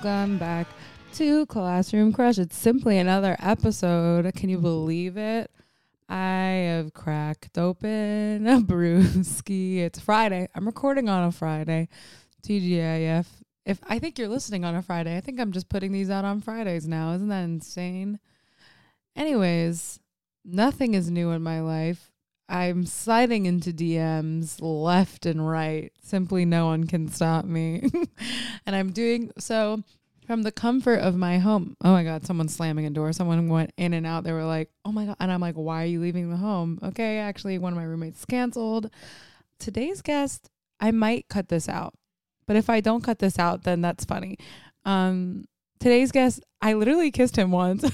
Welcome back to Classroom Crush. It's simply another episode. Can you believe it? I have cracked open a brewski. It's Friday. I'm recording on a Friday. TGIF. If I think you're listening on a Friday, I think I'm just putting these out on Fridays now. Isn't that insane? Anyways, nothing is new in my life. I'm sliding into DMs left and right. Simply no one can stop me. and I'm doing so from the comfort of my home. Oh my God, someone's slamming a door. Someone went in and out. They were like, oh my God. And I'm like, why are you leaving the home? Okay, actually, one of my roommates canceled. Today's guest, I might cut this out. But if I don't cut this out, then that's funny. Um, today's guest, I literally kissed him once.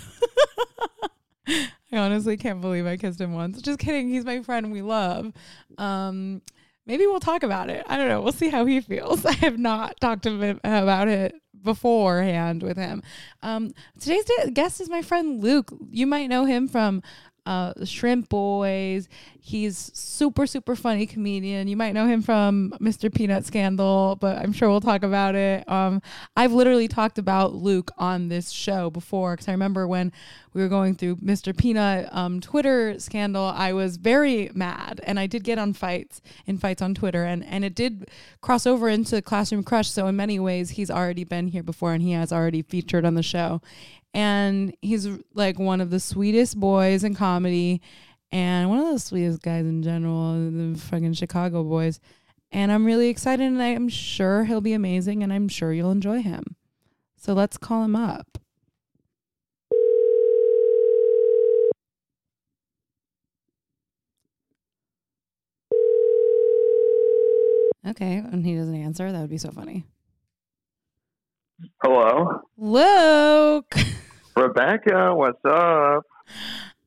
I honestly can't believe I kissed him once. Just kidding. He's my friend. We love. Um, maybe we'll talk about it. I don't know. We'll see how he feels. I have not talked to him about it beforehand with him. Um, today's guest is my friend Luke. You might know him from uh, Shrimp Boys. He's super, super funny comedian. You might know him from Mr. Peanut Scandal, but I'm sure we'll talk about it. Um, I've literally talked about Luke on this show before because I remember when we were going through Mr. Peanut um, Twitter scandal, I was very mad and I did get on fights in fights on Twitter and, and it did cross over into Classroom Crush. So in many ways, he's already been here before and he has already featured on the show and he's like one of the sweetest boys in comedy and one of the sweetest guys in general the fucking chicago boys. And i'm really excited and i'm sure he'll be amazing and i'm sure you'll enjoy him. So let's call him up. Okay and he doesn't answer? That would be so funny Hello. luke Rebecca, what's up?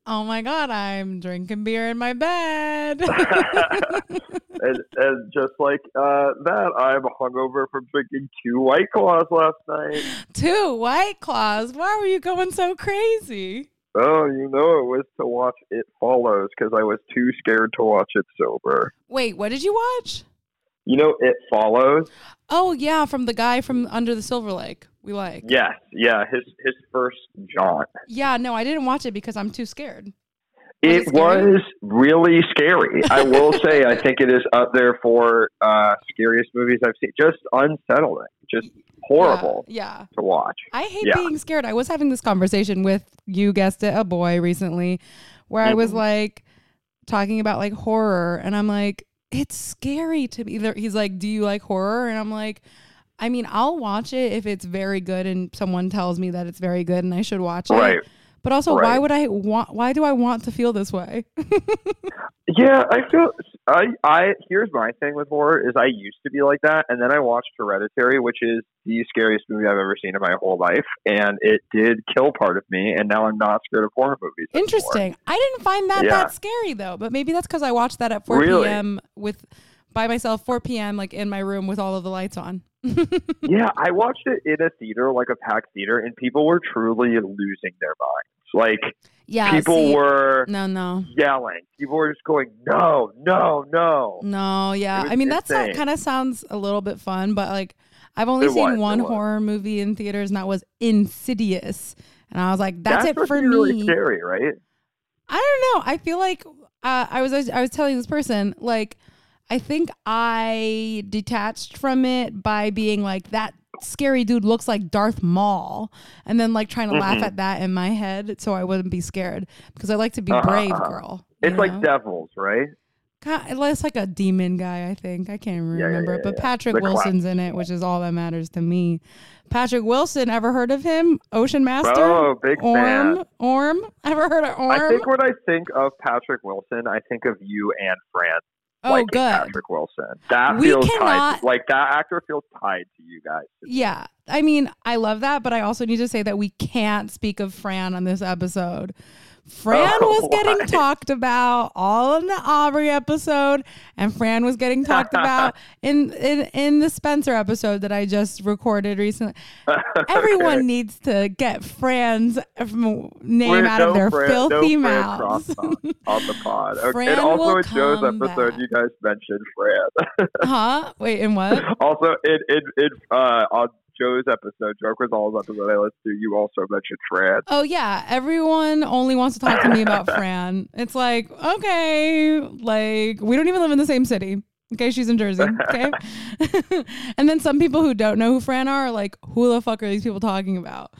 Oh my God, I'm drinking beer in my bed. and, and, just like uh, that, I'm hungover from drinking two White Claws last night. Two White Claws? Why were you going so crazy? Oh, you know it was to watch It Follows because I was too scared to watch it sober. Wait, what did you watch? You know It Follows? Oh, yeah, from the guy from Under the Silver Lake we like. Yes, yeah, his his first jaunt. Yeah, no, I didn't watch it because I'm too scared. It, it was really scary. I will say, I think it is up there for uh, scariest movies I've seen. Just unsettling, just horrible. Yeah, yeah. to watch. I hate yeah. being scared. I was having this conversation with you guessed it, a boy recently, where mm-hmm. I was mm-hmm. like talking about like horror, and I'm like, it's scary to me. He's like, "Do you like horror?" And I'm like. I mean, I'll watch it if it's very good and someone tells me that it's very good and I should watch it. Right. But also, right. why would I want? Why do I want to feel this way? yeah, I feel. I I here's my thing with horror is I used to be like that, and then I watched Hereditary, which is the scariest movie I've ever seen in my whole life, and it did kill part of me, and now I'm not scared of horror movies. Interesting. Anymore. I didn't find that yeah. that scary though, but maybe that's because I watched that at 4 really? p.m. with by myself, 4 p.m. like in my room with all of the lights on. yeah, I watched it in a theater, like a packed theater, and people were truly losing their minds. Like, yeah, people see, were no, no yelling. People were just going, no, no, no, no. Yeah, I mean that's that kind of sounds a little bit fun, but like I've only it seen was, one horror movie in theaters, and that was Insidious, and I was like, that's, that's it for me. Really scary, right? I don't know. I feel like uh, I was I was telling this person like I think I detached from it by being like that scary dude looks like Darth Maul and then like trying to mm-hmm. laugh at that in my head so I wouldn't be scared because I like to be uh-huh. brave girl. It's know? like devils, right? God, it's like a demon guy, I think. I can't remember. Yeah, yeah, yeah, but Patrick the Wilson's class. in it, which is all that matters to me. Patrick Wilson, ever heard of him? Ocean Master? Oh, big Orm? fan. Orm? Ever heard of Orm? I think when I think of Patrick Wilson, I think of you and Fran. Oh, like good. Patrick Wilson. That we feels cannot, tied. like that actor feels tied to you guys. Yeah. I mean, I love that, but I also need to say that we can't speak of Fran on this episode Fran oh, was getting talked about all in the Aubrey episode, and Fran was getting talked about in, in in the Spencer episode that I just recorded recently. Everyone needs to get Fran's name We're out no of their Fran, filthy no mouths. on, on, the pod. Okay. And also in Joe's episode, back. you guys mentioned Fran. huh? Wait, in what? Also, in in, in uh, on Joe's episode, with All's episode I listened to, you also mentioned Fran. Oh yeah, everyone only wants to talk to me about Fran. It's like, okay, like we don't even live in the same city. Okay, she's in Jersey. Okay. and then some people who don't know who Fran are are like, who the fuck are these people talking about?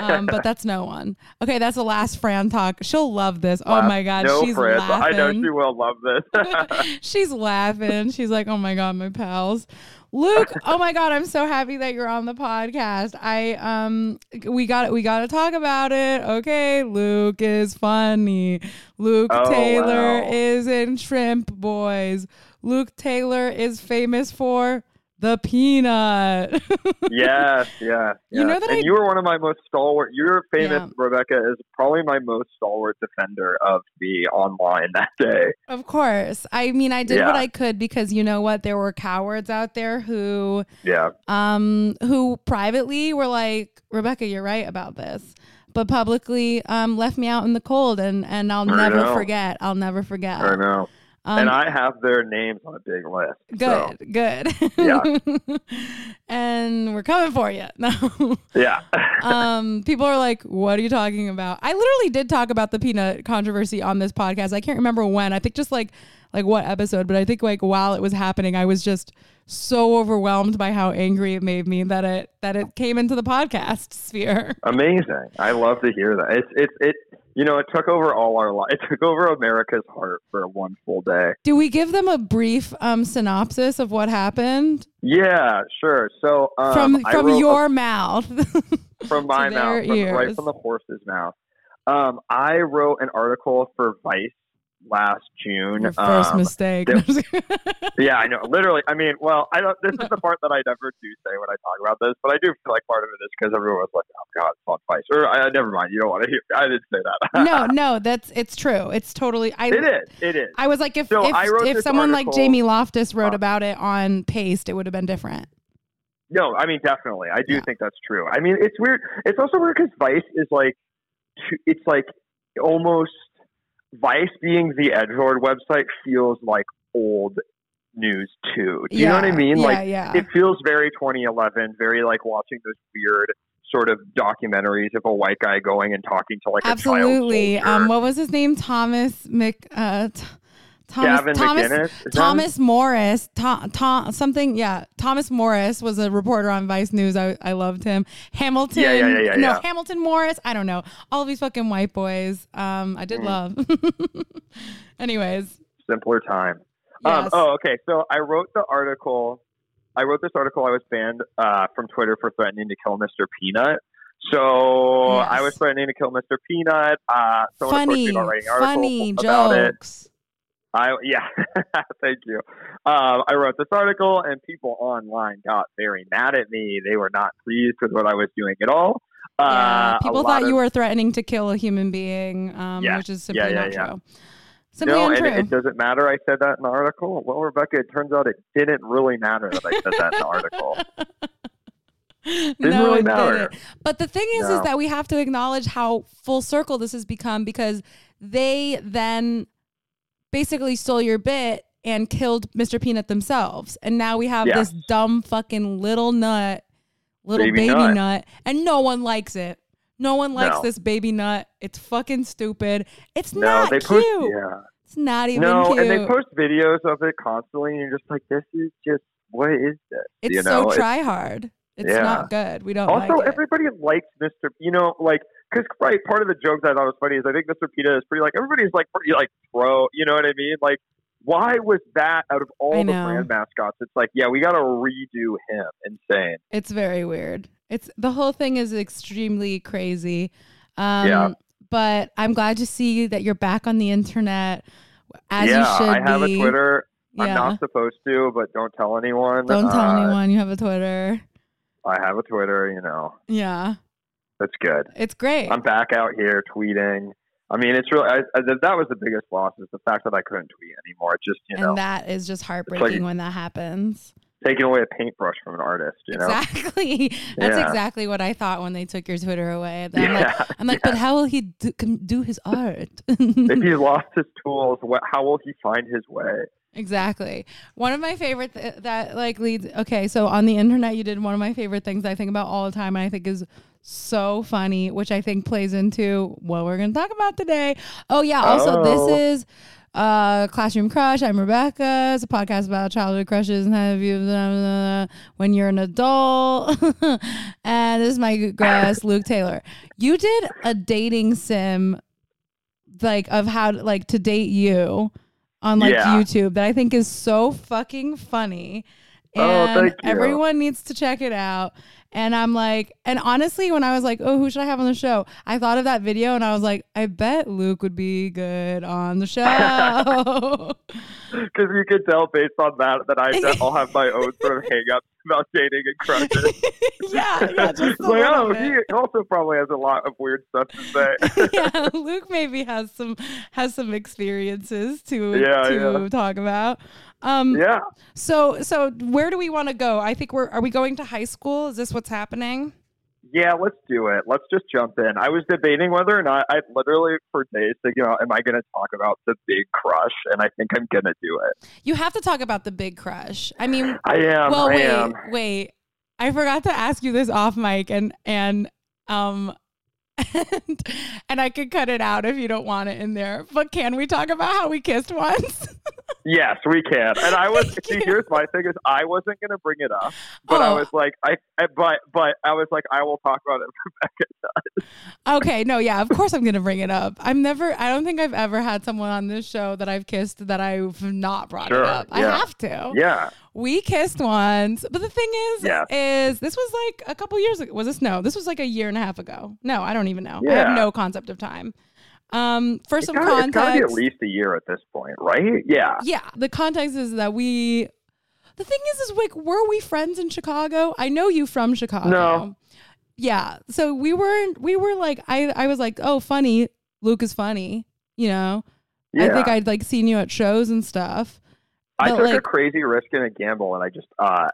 Um, but that's no one. Okay, that's the last Fran talk. She'll love this. Oh my god, no she's Fran, but I know she will love this. she's laughing. She's like, oh my god, my pals. Luke, oh my god, I'm so happy that you're on the podcast. I um we got we got to talk about it. Okay, Luke is funny. Luke Oh, Taylor wow. is in Shrimp Boys. Luke Taylor is famous for the peanut. yes, yes. You know that and I- you were one of my most stalwart. You're famous, Yeah. Rebecca, is probably my most stalwart defender of the online that day. Of course. I mean, I did what I could because you know what? There were cowards out there who Yeah. um who privately were like, "Rebecca, you're right about this." But publicly um left me out in the cold and and I'll I never know. forget. I'll never forget. I know. Um, and I have their names on a big list. so, good, good. Yeah. and we're coming for you. No. yeah. um people are like what are you talking about i literally did talk about the peanut controversy on this podcast i can't remember when i think just like like what episode but i think like while it was happening i was just so overwhelmed by how angry it made me that it that it came into the podcast sphere Amazing. I love to hear that. It's it's it. You know, it took over all our life. It took over America's heart for one full day. do we give them a brief um synopsis of what happened Yeah, sure. So um, from from wrote a- your mouth from my mouth, from, right from the horse's mouth. Um, I wrote an article for Vice last June. your first um, mistake Yeah, I know. Literally, I mean, well, I don't. This is the part that I never do say when I talk about this, but I do feel like part of it is because everyone was like, "Oh God, it's on Vice." Or I, never mind. You don't want to hear. I didn't say that. no no that's it's true it's totally i it is. It is. I was like, if So if, I wrote if this someone like Jamie Loftus wrote Huh. about it on Paste, it would have been different. No, I mean definitely. I do Yeah. think that's true. I mean, it's weird. It's also weird because Vice is like, it's like almost Vice being the Edgelord website feels like old news too. Do you know what I mean? Yeah, like yeah. it feels very 2011, very like watching those weird sort of documentaries of a white guy going and talking to like Absolutely. a child soldier. Um, what was his name? Thomas Mc. Uh, t- Thomas, Thomas? Thomas Morris, Tom, Tom, something, yeah. Thomas Morris was a reporter on Vice News. I, I loved him. Hamilton, Yeah, yeah, yeah, yeah, no, yeah. Hamilton Morris. I don't know. All of these fucking white boys. Um, I did Mm. love. Anyways, simpler time. Um, oh, okay. So I wrote the article. I wrote this article. I was banned uh, from Twitter for threatening to kill Mr. Peanut. So Yes. I was threatening to kill Mr. Peanut. Uh, someone approached me funny, about writing an funny about it. I yeah, thank you. Um, I wrote this article, and people online got very mad at me. They were not pleased with what I was doing at all. Yeah, Uh, a people thought of- you were threatening to kill a human being, um, Yeah, which is simply yeah, yeah, not yeah. true. Simply no, untrue. and it doesn't matter. I said that in the article. Well, Rebecca, it turns out it didn't really matter that I said that in the article. Didn't no, really it matter. didn't. But the thing is, No. is that we have to acknowledge how full circle this has become because they then basically stole your bit and killed Mr. Peanut themselves, and now we have Yeah. this dumb fucking little nut, little Baby baby, nut. nut. and no one likes it. No one likes No. this baby nut. It's fucking stupid. It's No, not they cute. post. Yeah. It's not even No, cute. and they post videos of it constantly, and you're just like, this is just what is this? it's you so know? It's- try hard. It's Yeah. not good. We don't also, like everybody likes Mr. You know, like because right, part of the joke that I thought was funny is I think Mr. Peanut is pretty like everybody's like pretty like pro. You know what I mean? Like, why was that out of all the brand mascots? It's like, yeah, we got to redo him. Insane. It's very weird. It's the whole thing is extremely crazy. Um, Yeah. But I'm glad to see that you're back on the internet, as yeah, you should I have be. a Twitter. Yeah. I'm not supposed to, but don't tell anyone. Don't tell Uh, anyone you have a Twitter. I have a Twitter. You know, Yeah, that's good. it's great. I'm back out here tweeting. I mean, it's really I, I, that was the biggest loss is the fact that I couldn't tweet anymore. It just you know, and that is just heartbreaking when that happens. taking away a paintbrush from an artist. You know, Exactly. That's Yeah. exactly what I thought when they took your Twitter away. I'm like, yeah. I'm like, but how will he do, do his art? if he lost his tools, what, how will he find his way? exactly. One of my favorite th- that like leads. Okay, so on the internet, you did one of my favorite things I think about all the time, and I think is so funny, which I think plays into what we're going to talk about today. Oh yeah. Also, Oh. this is. Uh, Classroom Crush. I'm Rebecca. It's a podcast about childhood crushes and how you when you're an adult. and this is my guest, Luke Taylor. You did a dating sim, like of how like to date you on like Yeah. YouTube that I think is so fucking funny. Oh, And thank you. everyone needs to check it out. And I'm like, and honestly, when I was like, oh, who should I have on the show? I thought of that video and I was like, I bet Luke would be good on the show. Because you could tell based on that that I I'll have my own sort of hang up about dating and crushes. yeah, yeah, just a like, oh, bit. he also probably has a lot of weird stuff to say. yeah, Luke maybe has some has some experiences to Yeah, to yeah. talk about. Um yeah. so so where do we want to go? I think we're are we going to high school? Is this what's happening? Yeah, let's do it. Let's just jump in. I was debating whether or not I literally for days thinking about am I going to talk about the big crush, and I think I'm going to do it. You have to talk about the big crush. I mean, I am. well, I wait, am. wait. I forgot to ask you this off mic, and and um, and and I could cut it out if you don't want it in there. But can we talk about how we kissed once? Yes, we can. And I was see. Here's my thing: is I wasn't going to bring it up, but I Oh. was like, I, I, but, but I was like, I will talk about it. Rebecca does. okay, no, yeah, of course I'm gonna bring it up. I'm never. I don't think I've ever had someone on this show that I've kissed that I've not brought Sure, it up. I have to. Yeah. We kissed once, but the thing is, Yeah. is this was like a couple years ago. Was this no? This was like a year and a half ago. No, I don't even know. I have no concept of time. Um, for It's some gotta, it's gotta be at least a year at this point, right? Yeah. yeah, the context is that we. The thing is, is like, were we friends in Chicago? I know you from Chicago. No. Yeah, so we weren't. We were like, I. I was like, oh, funny. Luke is funny. You know. Yeah. I think I'd like seen you at shows and stuff. I but, took a crazy risk and a gamble, and I just uh,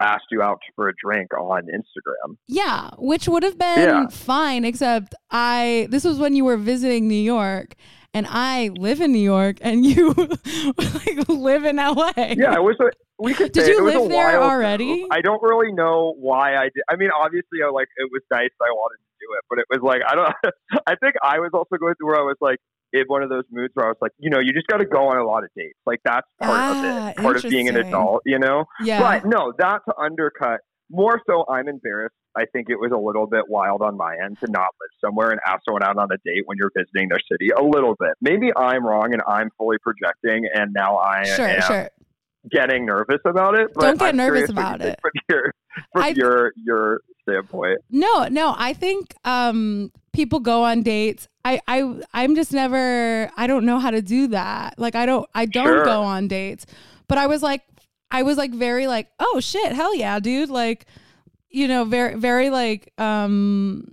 asked you out for a drink on Instagram. Yeah, which would have been Yeah. fine, except I. This was when you were visiting New York, and I live in New York, and you like live in LA. Yeah, it was. A, we could. Did you it was a live there already? I don't really know why I did. I mean, obviously, I like it was nice. I wanted to do it, but it was like I don't. I think I was also going through where I was like in one of those moods where I was like, you know, you just got to go on a lot of dates. Like that's part Ah, of it. Part of being an adult, you know. yeah. But no, that to undercut. More so, I'm embarrassed. I think it was a little bit wild on my end to not live somewhere and ask someone out on a date when you're visiting their city. A little bit. Maybe I'm wrong and I'm fully projecting, and now I sure, am sure. getting nervous about it. But Don't get I'm nervous curious what you about it. From from I- your your standpoint. No, no. I think um, people go on dates. I, I, I'm just never. I don't know how to do that. Like I don't. I don't Sure. go on dates. But I was like, I was like very like, oh shit, hell yeah, dude. Like, you know, very, very like, um,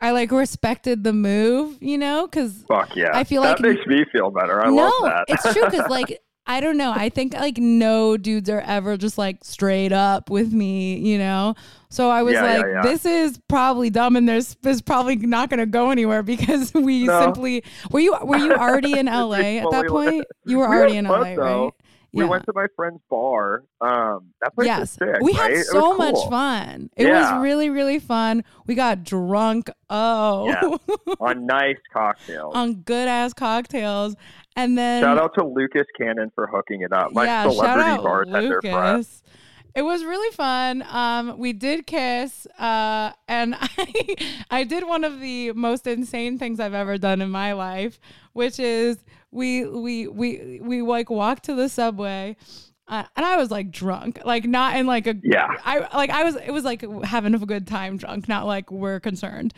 I like respected the move. You know, because Fuck yeah! I feel that like- makes me feel better. I no, love that. it's true because like I don't know. I think like no dudes are ever just like straight up with me, you know. So I was Yeah, yeah, like, yeah. this is probably dumb, and there's is probably not going to go anywhere because we No. simply were you were you already in LA at that point? You were We already in LA, though. right? We Yeah. went to my friend's bar. Um, that place yes, was sick. we right? had so was much fun. It Yeah. was really really fun. We got drunk. Oh, Yeah. on nice cocktails. on good ass cocktails, and then Shout out to Lucas Cannon for hooking it up. My yeah, shout celebrity out bartender friend. Lucas. It was really fun. Um, we did kiss, uh, and I I did one of the most insane things I've ever done in my life, which is we we we we like walked to the subway. Uh, and I was like drunk, like not in like a Yeah. I like I was it was like having a good time drunk, not like we're concerned.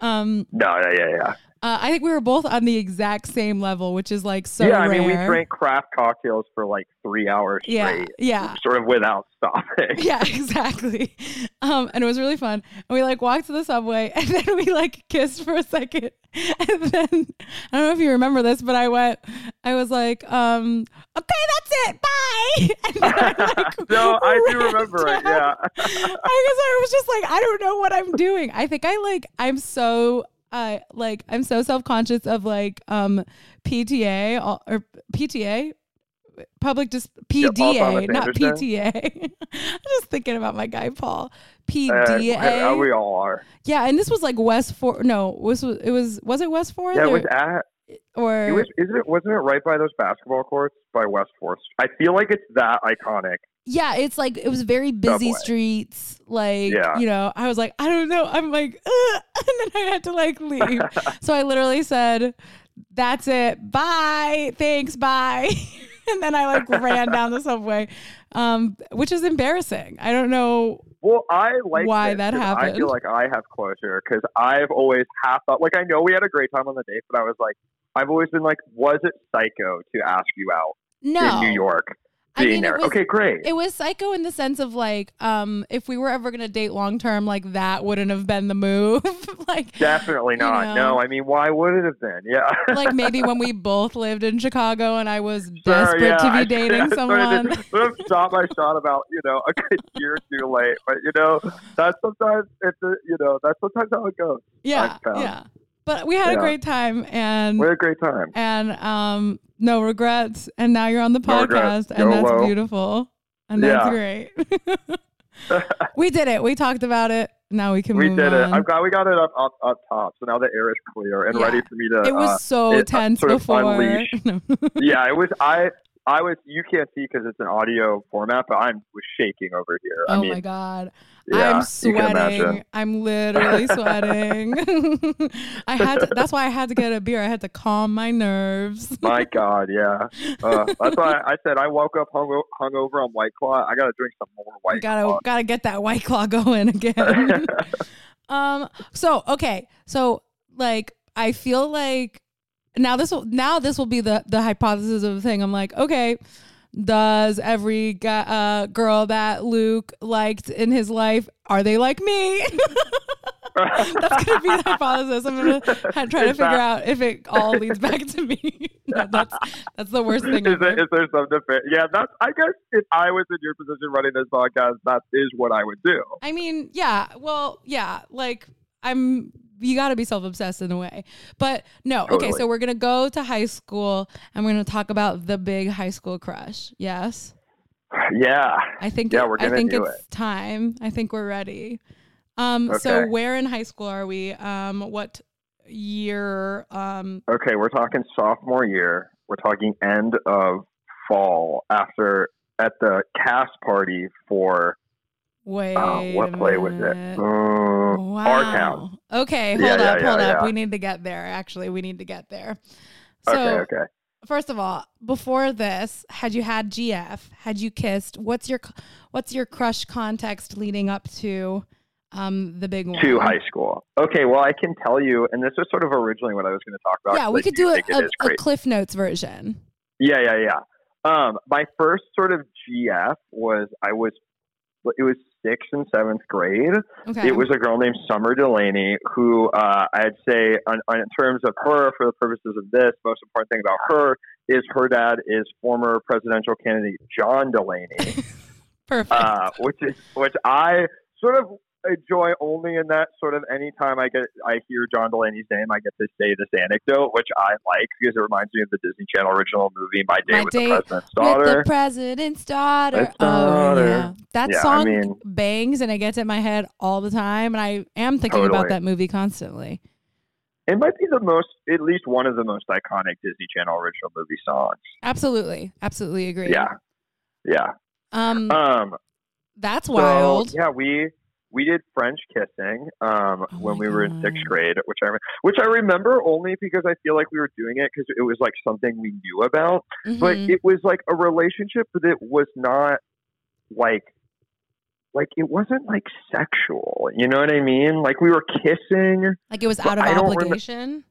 Um, No, yeah, yeah, yeah. Uh, I think we were both on the exact same level, which is like so yeah, I mean, we drank craft cocktails for like three hours Yeah, straight, yeah. sort of without stopping. Yeah, exactly. Um, and it was really fun. And we like walked to the subway and then we like kissed for a second. And then I don't know if you remember this, but I went, I was like, um, okay, that's it. Bye. I, like, no, I do remember it. Yeah. I guess I was just like, I don't know what I'm doing. I think I like, I'm so, uh, like, I'm so self conscious of like, um, PTA or PTA, public dis PDA, not PTA. I'm just thinking about my guy Paul. Uh, PDA. yeah, we all are. yeah, and this was like West Four. No, was it was was it West Fourth Yeah, it was at. Or It was. Isn't it? Wasn't it right by those basketball courts by West Fourth? I feel like it's that iconic. yeah, it's like it was very busy Subway. streets. Like Yeah. you know, I was like, I don't know. I'm like, Ugh, and then I had to like leave. so I literally said, "That's it. Bye. Thanks. Bye." and then I like ran down the subway, um, which is embarrassing. I don't know. Well, I like Why this happened. I feel like I have closure because I've always half thought. Like I know we had a great time on the date, but I was like, I've always been like, was it psycho to ask you out No, in New York? I Being mean, there. was, okay, great. It was psycho in the sense of like, um, if we were ever gonna date long term, like that wouldn't have been the move. like, Definitely you not. know. No, I mean, why would it have been? Yeah. like maybe when we both lived in Chicago and I was Sure, desperate yeah, to be I- dating I someone. Sort of, sort of shot my shot about you know a good year too late, but you know that's sometimes it's a, you know that's sometimes how it goes. yeah, yeah. But we had a great time and We had a great time. and um, no regrets. And now you're on the No podcast, and that's beautiful. And that's Yeah. great. we did it. We talked about it. Now we can we did it. I'm glad we got it up up up top. So now the air is clear and Yeah. ready for me to. it was uh, so it, uh, tense sort of before. unleash. Yeah, it was. I I was. You can't see because it's an audio format, but I'm was shaking over here. oh I mean, my god. yeah, I'm you sweating. I'm literally sweating. I had to, that's why I had to get a beer. I had to calm my nerves. My God, yeah. Uh, that's why I said I woke up hung hungover on White Claw. I got to drink some more White claw. gotta Claw. gotta get that white claw going again. um so okay. So like I feel like now this will now this will be the the hypothesis of the thing. I'm like, okay, does every guy, uh, girl that Luke liked in his life are they like me? that's gonna be the hypothesis. I'm gonna try to figure out if it all leads back to me. No, that's that's the worst thing. is, there, is there some defense? Yeah, that's. I guess if I was in your position running this podcast, that is what I would do. I mean, yeah. Well, yeah. Like I'm. You got to be self obsessed in a way, but no. Okay, so we're gonna go to high school and we're gonna talk about the big high school crush. Yes, Yeah. I think. Yeah, it- we're gonna I think do it's time. I think we're ready. Um. So where in high school are we? Um. What year? Um. Okay, we're talking sophomore year. We're talking end of fall after at the cast party for Wait. what a play was it? minute. Uh, Wow. Our Town. Okay, hold yeah, up, yeah, hold up. yeah. We need to get there. Actually, we need to get there. So, okay, okay. first of all, before this, had you had GF? Had you kissed? What's your what's your crush context leading up to um the big one? To high school. Okay, well, I can tell you, and this was sort of originally what I was going to talk about. Yeah, we could do a, a, a. Cliff Notes version. Yeah, yeah, yeah. Um, my first sort of GF was I was it was sixth and seventh grade. Okay. It was a girl named Summer Delaney who uh, I'd say, on, on, in terms of her, for the purposes of this, most important thing about her is her dad is former presidential candidate John Delaney, perfect. uh, which is which I sort of enjoy only in that sort of anytime I get I hear John Delaney's name, I get to say this anecdote, which I like because it reminds me of the Disney Channel original movie My Day My with Date the President's With Daughter. the president's daughter. Oh yeah, that Yeah, I song mean- bangs and it gets in my head all the time, and I am thinking about that movie constantly. It might be the most, at least one of the most iconic Disney Channel original movie songs. Absolutely, absolutely agree. Yeah, yeah. Um, Um, that's so, wild. yeah, we we did French kissing um, Oh when we were in sixth grade, which I which I remember only because I feel like we were doing it because it was like something we knew about. But Mhm. it was like a relationship that was not like like it wasn't like sexual. You know what I mean? Like we were kissing. like it was out of obligation.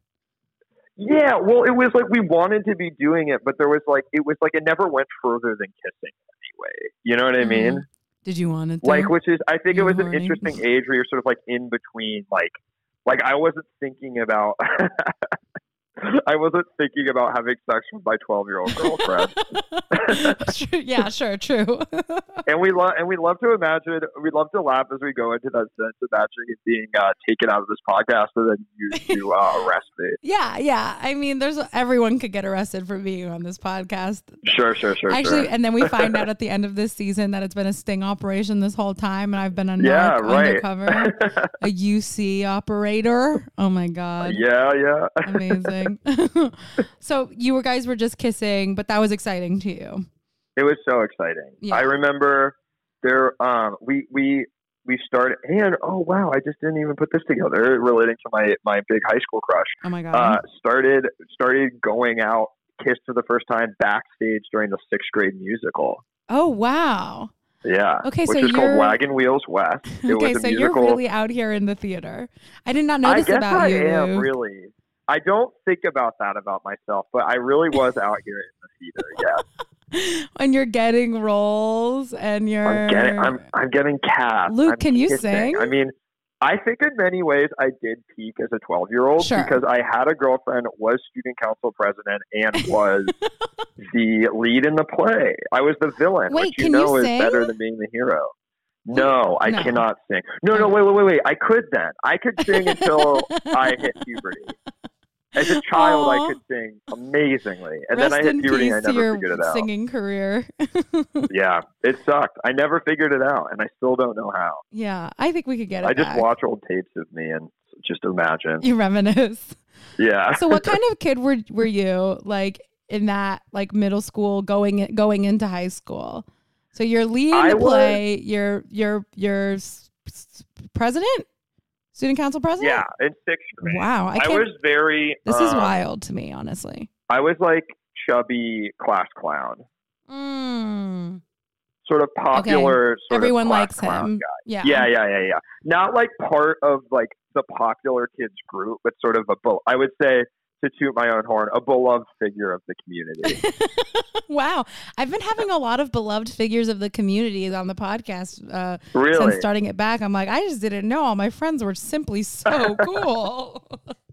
Yeah, well, it was like we wanted to be doing it, but there was like it was like it never went further than kissing anyway. You know what I mean? Mhm. Did you want it? Like, which is I think You it was an interesting age where you're sort of like in between, like, like I wasn't thinking about. I wasn't thinking about having sex with my 12 year old girlfriend, True- yeah, sure, true. and we love and we love to imagine we love to laugh as we go into that sense, of imagining it being uh, taken out of this podcast and then used to uh, arrest me. yeah, yeah. I mean, there's everyone could get arrested for being on this podcast. Sure, sure, sure, Actually, sure. and then we find out at the end of this season that it's been a sting operation this whole time, and I've been a Yeah, right. undercover, a UC operator. Oh my god, yeah, yeah. amazing. so you were guys were just kissing, but that was exciting to you. It was so exciting. Yeah. I remember there. Um, we we we started, and oh wow, I just didn't even put this together. Relating to my my big high school crush, Oh my god. uh, started started going out, kissed for the first time backstage during the sixth grade musical. oh wow. Yeah. Okay, which so was called Wagon Wheels West. It okay, was a so you're really out here in the theater. I did not know I this about I you. am Luke. really. I don't think about that about myself, but I really was out here in the theater. Yeah, when you're getting roles and you're I'm getting, I'm, I'm getting cast. Luke, I'm can you sing? I mean, I think in many ways I did peak as a 12 year old Sure. because I had a girlfriend, was student council president, and was the lead in the play. I was the villain, Wait, which you can you know is sing? better than being the hero. No, I No. cannot sing. No, no, wait, wait, wait, wait. I could then. I could sing until I hit puberty. As a child, Aw. I could sing amazingly, and Rest then I hit puberty, and I never figured it out. singing career. Yeah, it sucked. I never figured it out, and I still don't know how. yeah, I think we could get it I just watch old tapes of me and just imagine. You reminisce. Yeah. so, what kind of kid were were you like in that like middle school going going into high school? So you're leading I the was- play. You're you're you're s- president, student council president. Yeah, in sixth grade. Wow, I I, was very. this is um, wild to me, honestly. I was like chubby class clown, Mm. sort of popular. Sort Everyone of likes him. guy. Yeah. Yeah, yeah, yeah, yeah. Not like part of like the popular kids group, but sort of a. I would say to toot my own horn, a beloved figure of the community. wow. I've been having a lot of beloved figures of the community on the podcast uh, really. since starting it back. I'm like, I just didn't know. All my friends were simply so cool.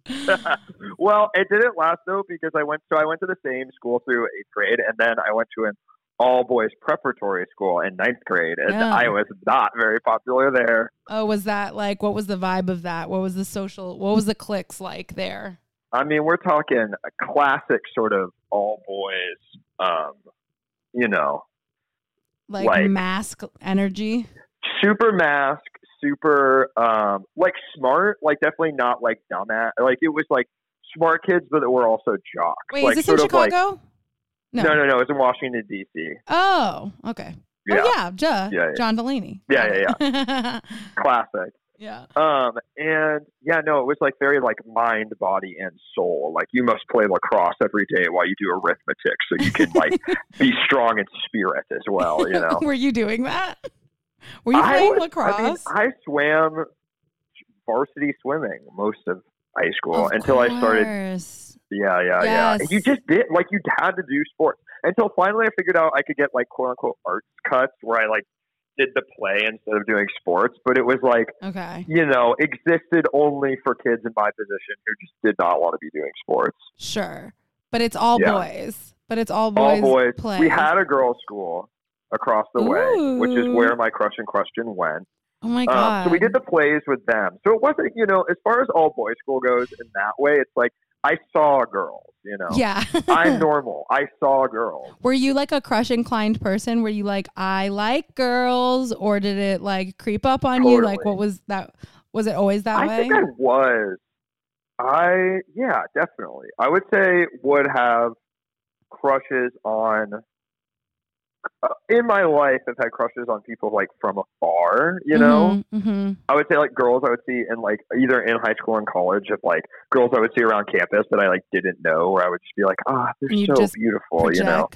well, it didn't last though because I went. So I went to the same school through eighth grade, and then I went to an all boys preparatory school in ninth grade, and Yeah. I was not very popular there. oh, was that like, what was the vibe of that? What was the social, what was the clicks like there? I mean, we're talking a classic sort of all boys. Um, you know, Like, Like- mask energy? super mask, super um, like smart, like definitely not like dumbass. Like it was like smart kids, but that were also jocks. Wait, like is this in of like Chicago? no, no, no. It's in Washington D.C. Oh, okay. Yeah, Oh, yeah. Duh. Yeah, yeah. John Delaney. Yeah, yeah. Yeah. classic. Yeah. Um, and yeah, no, it was like very like mind, body, and soul. Like you must play lacrosse every day while you do arithmetic, so you can like be strong in spirit as well. You know, Were you doing that? Were you I playing was- lacrosse? I mean, I swam varsity swimming most of high school Of until I started. course. Yeah, yeah, yeah. Yes. You just did like you had to do sports until finally I figured out I could get like quote unquote arts cuts where I like did the play instead of doing sports. But it was like Okay. you know, existed only for kids in my position who just did not want to be doing sports. Sure. But it's all Yeah. boys. But it's all boys. All boys. Play. We had a girls' school across the way, which is where my crush and question went. Oh my Um, god. so we did the plays with them. So it wasn't, you know, as far as all boys school goes in that way, it's like I saw girls, you know. Yeah. I'm normal. I saw girls. Were you like a crush inclined person? Were you like I like girls, or did it like creep up on you? Like what was that? Was it always that I way? I think I was. I yeah, definitely. I would say would have crushes on in my life. I've had crushes on people like from afar. You know, hmm I would say like girls I would see in like either in high school and college. If like girls I would see around campus that I like didn't know, where I would just be like, ah, they're You so beautiful. You know,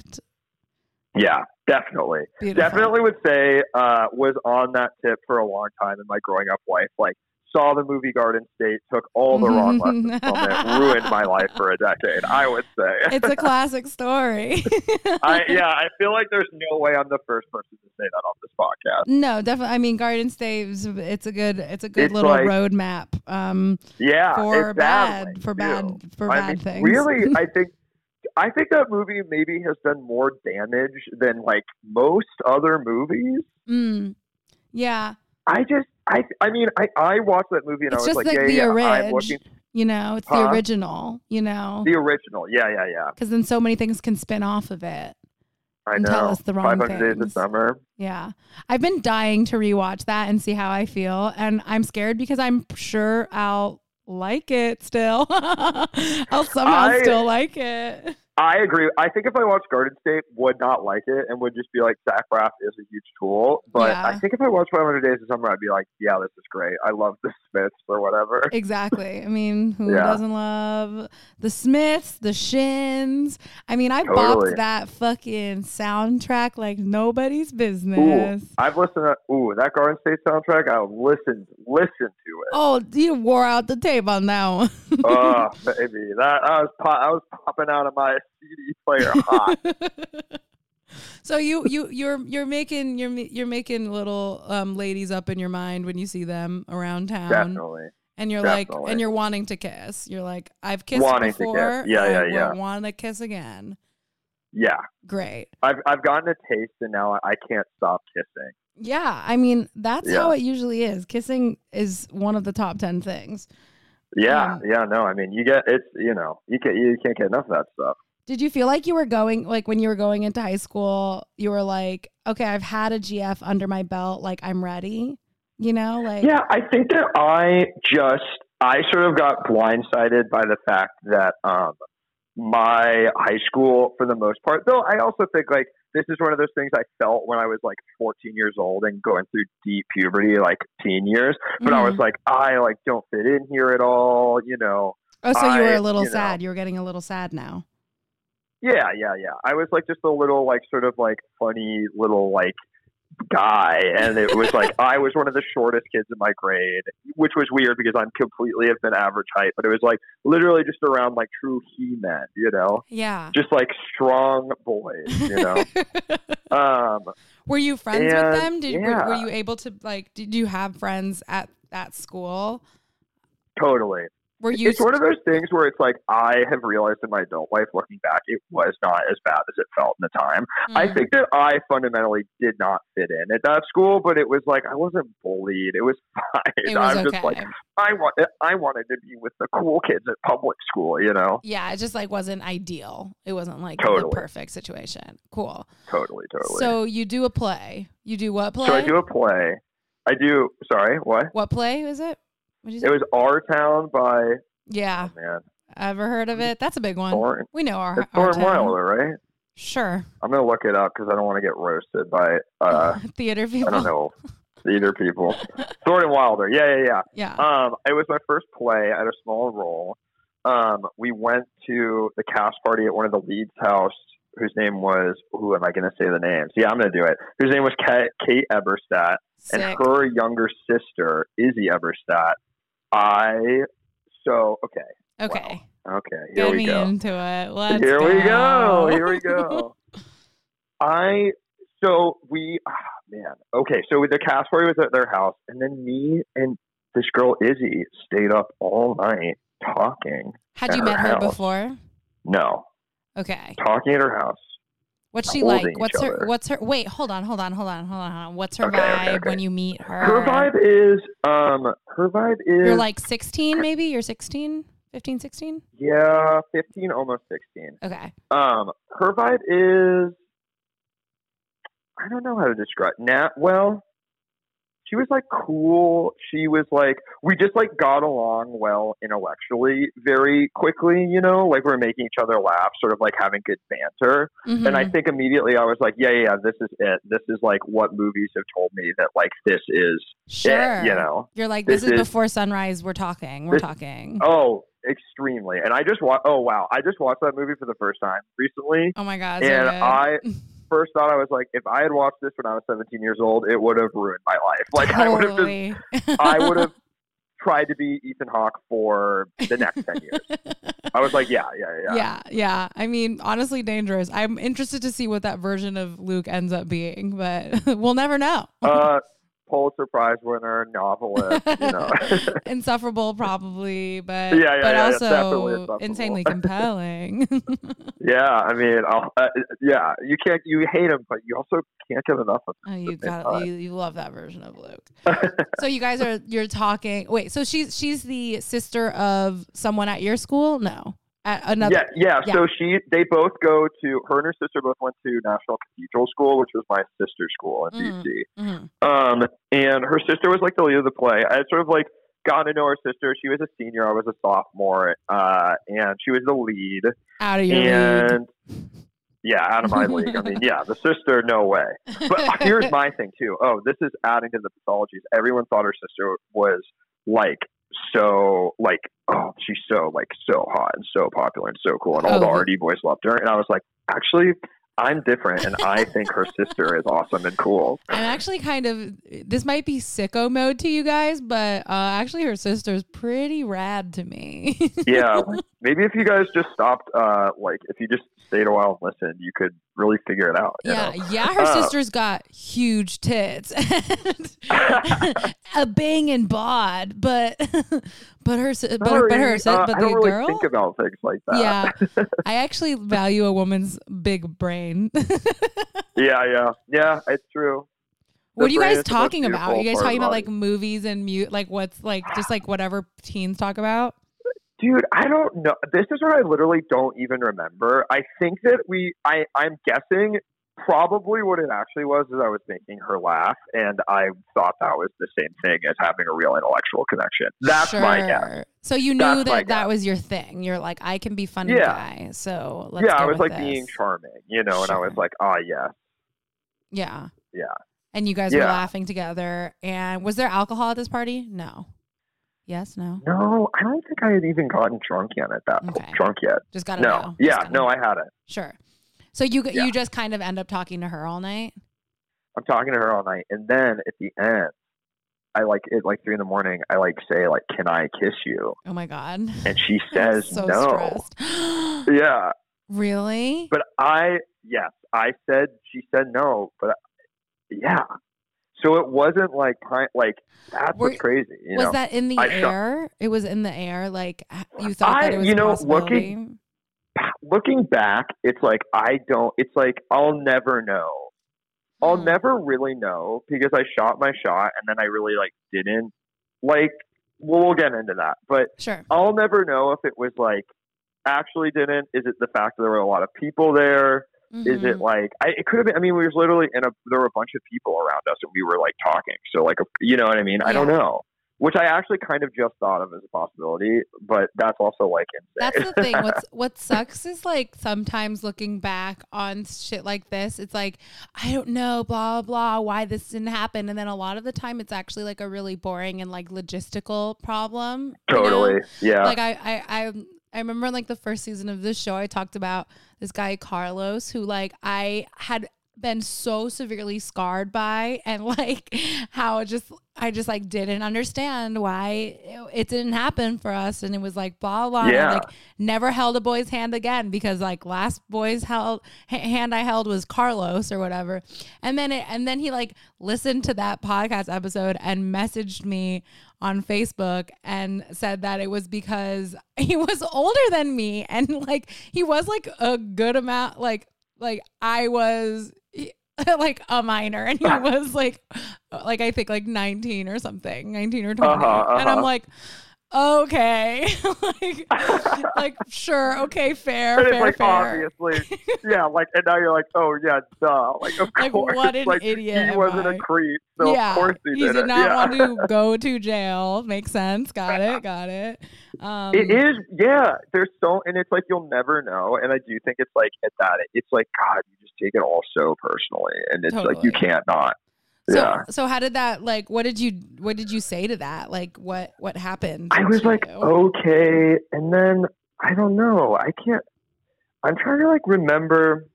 yeah, definitely. Beautiful. Definitely would say uh, was on that tip for a long time in my growing up life. Like saw the movie Garden State, took all the wrong lessons from it, ruined my life for a decade. I would say it's a classic story. I yeah, I feel like there's no way I'm the first person to say that on this podcast. No, definitely. I mean, Garden State is it's a good it's a good It's little like- roadmap. Um, Yeah, for bad for too. bad for I bad mean, things. Really, I think I think that movie maybe has done more damage than like most other movies. Mm. Yeah, I just I I mean I I watched that movie and It's I was just like, like yeah, the yeah, I'm looking you know, it's Huh? the original. You know, the original. Yeah, yeah, yeah. because then so many things can spin off of it. I and know. Tell us the wrong things. Days of summer. Yeah, I've been dying to rewatch that and see how I feel. And I'm scared because I'm sure I'll like it still. I'll somehow I- still like it. I agree. I think if I watched Garden State, would not like it and would just be like Zach Braff is a huge tool. But Yeah. I think if I watched 500 Days of Summer, I'd be like, yeah, this is great. I love the Smiths or whatever. Exactly. I mean, who Yeah. doesn't love the Smiths, the Shins? I mean, I Totally. bopped that fucking soundtrack like nobody's Ooh, business. I've listened to ooh that Garden State soundtrack. I listened listened to it. Oh, you wore out the tape on that one. oh baby, that I was pop, I was popping out of my CD player hot. so you you you're you're making you're you're making little um ladies up in your mind when you see them around town, Definitely. and you're like and you're wanting to kiss. You're like I've kissed Wanting to kiss. before. Yeah, yeah, yeah. Want to kiss again? Yeah, Great. I've I've gotten a taste, and now I, can't stop kissing. Yeah, I mean that's how it usually is. Kissing is one of the top ten things. Yeah, Um, yeah, no, I mean you get it's you know you can you can't get enough of that stuff. Did you feel like you were going like when you were going into high school? You were like, okay, I've had a GF under my belt. Like I'm ready. You know, like Yeah, I think that I just I sort of got blindsided by the fact that um my high school for the most part though I also think like this is one of those things I felt when I was like 14 years old and going through deep puberty like teen years but I was Mhm. like I like don't fit in here at all you know Oh, so you were a little you know. sad. You were getting a little sad now. Yeah yeah yeah I was like just a little like sort of like funny little like guy and it was like I was one of the shortest kids in my grade which was weird because I'm completely have been average height but it was like literally just around like true he men you know Yeah. just like strong boys you know um were you friends with them? Did were, were you able to like? Did you have friends at that school? totally Were you? it's one of those things where it's like I have realized in my adult life looking back it was not as bad as it felt in the time I Mm. think that I fundamentally did not fit in at that school, but it was like I wasn't bullied. It was fine. it was I'm okay. just like I want I wanted to be with the cool kids at public school, you know? yeah, it just like wasn't ideal. It wasn't like the perfect situation. Cool. Totally, totally. So you do a play. You do what play? So I do a play. I do sorry, what? what play is it? What did you say? It was Our Town by yeah, oh man. ever heard of it? That's a big one. Thorn We know our, it's. Wilder, right? Sure. I'm gonna look it up because I don't want to get roasted by uh Theater I people. don't know theater people. Thorn Wilder. Yeah, yeah, yeah. Yeah. Um, it was my first play. I had a small role. Um, we went to the cast party at one of the leads' house, whose name was. Who am I going to say the names? Yeah, I'm going to do it. Whose name was Kate, Kate Eberstadt, and her younger sister Izzy Eberstadt. I so okay, okay. okay. Here Get we me go. into it. Let's Here we go. go. Here we go. I so we ah, man. Okay, so the cast party was at their house, and then me and this girl Izzy stayed up all night talking. Had you her met her before? No, Okay. talking at her house. What's she like? What's her other. what's her wait, hold on, hold on, hold on, hold on. What's her Okay, okay, vibe okay. when you meet her? Her vibe is um. Her vibe is You're like 16 maybe? You're 16? 15, 16? yeah, fifteen, almost sixteen. Okay. Um, her vibe is I don't know how to describe. Now, well, she was like cool. She was like we just like got along well intellectually very quickly. You know, like we we're making each other laugh, sort of like having good banter. Mm-hmm. And I think immediately I was like, yeah, yeah, yeah, this is it. This is like what movies have told me that like this is sure. it. You know. You're like, this, This is is- before sunrise. We're talking. We're This- talking. Oh, extremely. And I just watched. Oh wow, I just watched that movie for the first time recently. Oh my God. and. I first thought I was like, if I had watched this when I was 17 years old, it would have ruined my life. Like I would have just. I would have tried to be Ethan Hawke for the next 10 years. I was like, yeah, yeah, yeah. Yeah, yeah. I mean, honestly, dangerous. I'm interested to see what that version of Luke ends up being, but we'll never know. Uh, Pulitzer Prize winner, novelist, you know. Insufferable, probably, but Yeah, yeah, but yeah, also insanely compelling. yeah, I mean, uh, yeah, you can't, you hate him, but you also can't get enough of him. Oh, you got you, you love that version of Luke. So you guys are you're talking. Wait, so she's she's the sister of someone at your school? No, at another. yeah, yeah, yeah. So she, they both go to, her and her sister both went to National Cathedral School, which was my sister's school in Mm. DC. Mhm. Um, and her sister was like the lead of the play. I had sort of like gotten to know her sister. She was a senior, I was a sophomore, uh, and she was the lead. Out of your league. yeah, out of my league. I mean, yeah, the sister, no way. But here's my thing too. Oh, this is adding to the pathologies. Everyone thought her sister was like so like oh she's so like so hot and so popular and so cool and all the Oh. RD boys loved her and I was like actually I'm different and I think her sister is awesome and cool. I'm actually kind of this might be sicko mode to you guys, but uh, actually her sister's pretty rad to me. Yeah, maybe if you guys just stopped uh like if you just stayed a while and listened, you could really figure it out. yeah, know? yeah. Her Uh, sister's got huge tits, and a banging bod, but but her but, her- but her uh, but I the don't really girl. think about things like that. Yeah, I actually value a woman's big brain. yeah, yeah, yeah. It's true. what are you guys the talking about? Are you guys talking about like movies and mute, like what's like just like whatever teens talk about? Dude, I don't know. This is what I literally don't even remember. I think that we, I, I'm guessing probably what it actually was is I was making her laugh, and I thought that was the same thing as having a real intellectual connection. That's my guess. So you knew That's that that was your thing. You're like, I can be funny Yeah. guy. So let's yeah, I was like being charming, you know, and I was like, ah, yes. Yeah. Yeah. And you guys were laughing together. And was there alcohol at this party? No. Yes. No. No, I don't think I had even gotten drunk yet at that Okay. point. Drunk yet? Just gotta No. know. Yeah, no, know. I hadn't. Sure. So you Yeah. you just kind of end up talking to her all night. I'm talking to her all night, and then at the end, I like at like three in the morning. I like say like, "Can I kiss you?" Oh my god. And she says so no. stressed. Yeah, really? but I yes, I said she said no, but I, yeah. So it wasn't like like that's Were- crazy. You was know, that in the I shot- air? It was in the air. Like you thought I- that it was you know, looking- looking back, it's like I don't. It's like I'll never know. I'll Hmm. never really know because I shot my shot and then I really like didn't like. Well, we'll get into that, but Sure. I'll never know if it was like actually didn't. Is it the fact that there were a lot of people there? Is Mhm. it like I, it could have been? I mean, we was literally in a there were a bunch of people around us and we were like talking. So like, you know what I mean? I don't know. Which I actually kind of just thought of as a possibility, but that's also like insane. That's the thing. What's what sucks is like sometimes looking back on shit like this, it's like I don't know, blah blah, why this didn't happen, and then a lot of the time it's actually like a really boring and like logistical problem. you know? totally, yeah. Like I I I I remember like the first season of this show, I talked about this guy Carlos who like I had been so severely scarred by and like how it just I just like didn't understand why it, didn't happen for us and it was like blah blah Yeah. like never held a boy's hand again because like last boy's held hand I held was Carlos or whatever and then it and then he like listened to that podcast episode and messaged me on Facebook and said that it was because he was older than me and like he was like a good amount like like I was like a minor and he was like like I think like 19 or something 19 or 20 Uh-huh, and I'm uh-huh. like okay like like sure okay fair and it's fair like fair obviously, yeah. Like, and now you're like, oh yeah, duh. Like, of Like, course, what an like, idiot He wasn't I? a creep, so yeah of course he, he did, did not yeah. want to go to jail makes sense got it got it um It is, yeah. There's so, and it's like you'll never know. And I do think it's like at that, it's like God, you just take it all so personally, and it's like you can't not. So, yeah. so how did that like? What did you what did you say to that? Like, what what happened? I was like, you? okay, and then I don't know. I can't. I'm trying to like remember.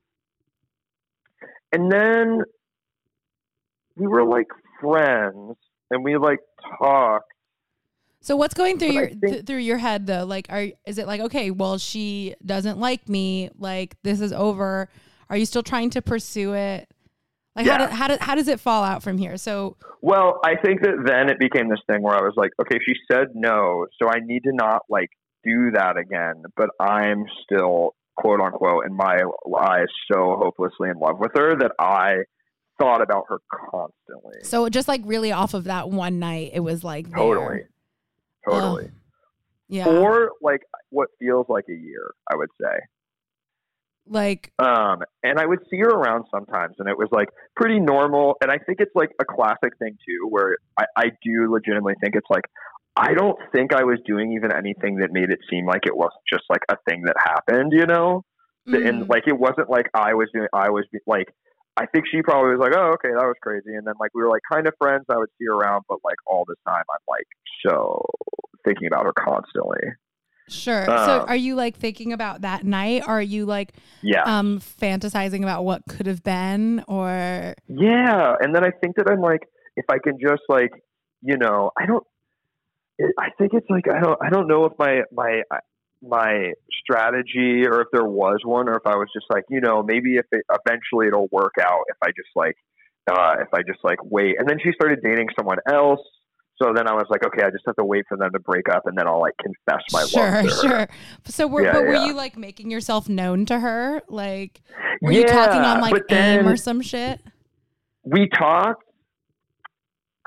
And then we were like friends, and we like talked, So what's going through But your think- th- through your head though? Like, are is it like okay, well, she doesn't like me. Like this is over. Are you still trying to pursue it? Like how Yeah. do, how do, how does it fall out from here? So Well, I think that then it became this thing where I was like, okay, she said no, so I need to not like do that again. But I'm still quote unquote in my eyes so hopelessly in love with her that I thought about her constantly. so just like really off of that one night, it was like there. Totally, totally. Ugh. Yeah. For like what feels like a year, I would say. Like Um, and I would see her around sometimes, and it was like pretty normal. And I think it's like a classic thing too, where I, I do legitimately think it's like I don't think I was doing even anything that made it seem like it wasn't just like a thing that happened, you know. mm, And like it wasn't like I was doing. I was like. I think she probably was like, "Oh, okay, that was crazy," and then like we were like kind of friends. I would see her around, but like all this time, I'm like so thinking about her constantly. Sure. so um, are you like thinking about that night? Or are you like Yeah, um fantasizing about what could have been or Yeah, and then I think that I'm like, if I can just like, you know, I don't. It, I think it's like I don't. I don't know if my my my strategy or if there was one or if I was just like, you know, maybe if it eventually it'll work out if I just like, uh, if I just like wait. And then she started dating someone else. So then I was like, okay, I just have to wait for them to break up, and then I'll like confess my sure, love her. sure. So were Yeah, but were yeah. you like making yourself known to her? Like were you talking on like AIM or some shit? We talked.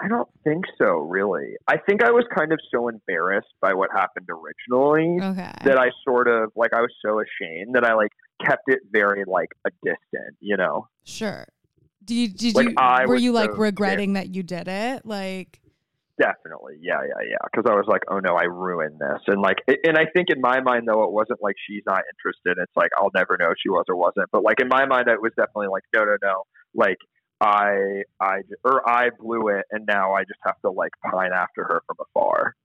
I don't think so, really. I think I was kind of so embarrassed by what happened originally Okay. that I sort of like I was so ashamed that I like kept it very like a distant, you know. Sure. Did you did Like, you I were you like so regretting that you did it? Like Definitely, yeah, yeah, yeah. Because I was like, oh no, I ruined this, and like, it, and I think in my mind though, it wasn't like she's not interested. It's like I'll never know if she was or wasn't. But like in my mind, it was definitely like, no, no, no. Like I, I, or I blew it, and now I just have to like pine after her from afar.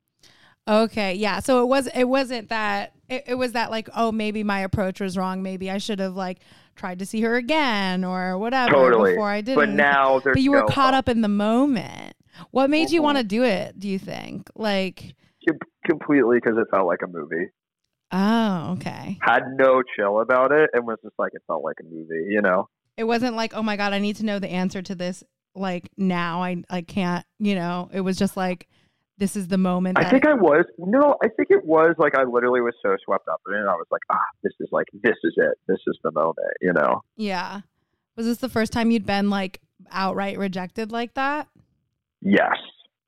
Okay, yeah. So it was it wasn't that it, it was that like oh maybe my approach was wrong. Maybe I should have like tried to see her again or whatever Totally. before I did. But now there's but you were no caught hope. up in the moment. What made you want to do it? Do you think like Com- completely because it felt like a movie. oh okay. Had no chill about it, and was just like it felt like a movie, you know. It wasn't like oh my god I need to know the answer to this like now I I can't you know it was just like this is the moment. I think I was no, I think it was like I literally was so swept up in it. I was like, ah, this is like this is it. This is the moment, you know. yeah. Was this the first time you'd been like outright rejected like that? Yes,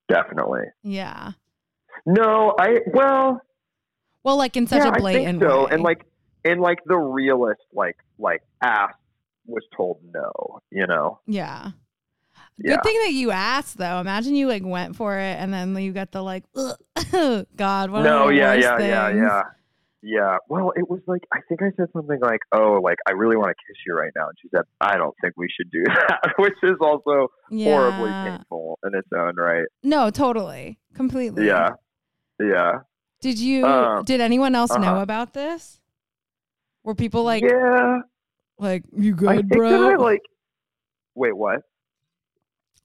definitely. Yeah. No, I well, Well, like in such yeah, a blatant I think so. way. And like, and like the realist, like like asked was told no, you know. Yeah. Yeah. Good thing that you asked though. Imagine you like went for it and then you got the like, "Ugh, God, one no, the yeah, worst yeah, yeah, things. Yeah. Yeah. Well, it was like I think I said something like, "Oh, like I really want to kiss you right now," and she said, "I don't think we should do that," which is also horribly painful in its own right. No, totally, completely. Yeah. Yeah. Did you? Um, did anyone else know uh-huh. about this? Were people like, yeah. like you I good, think bro? I like. Wait, what?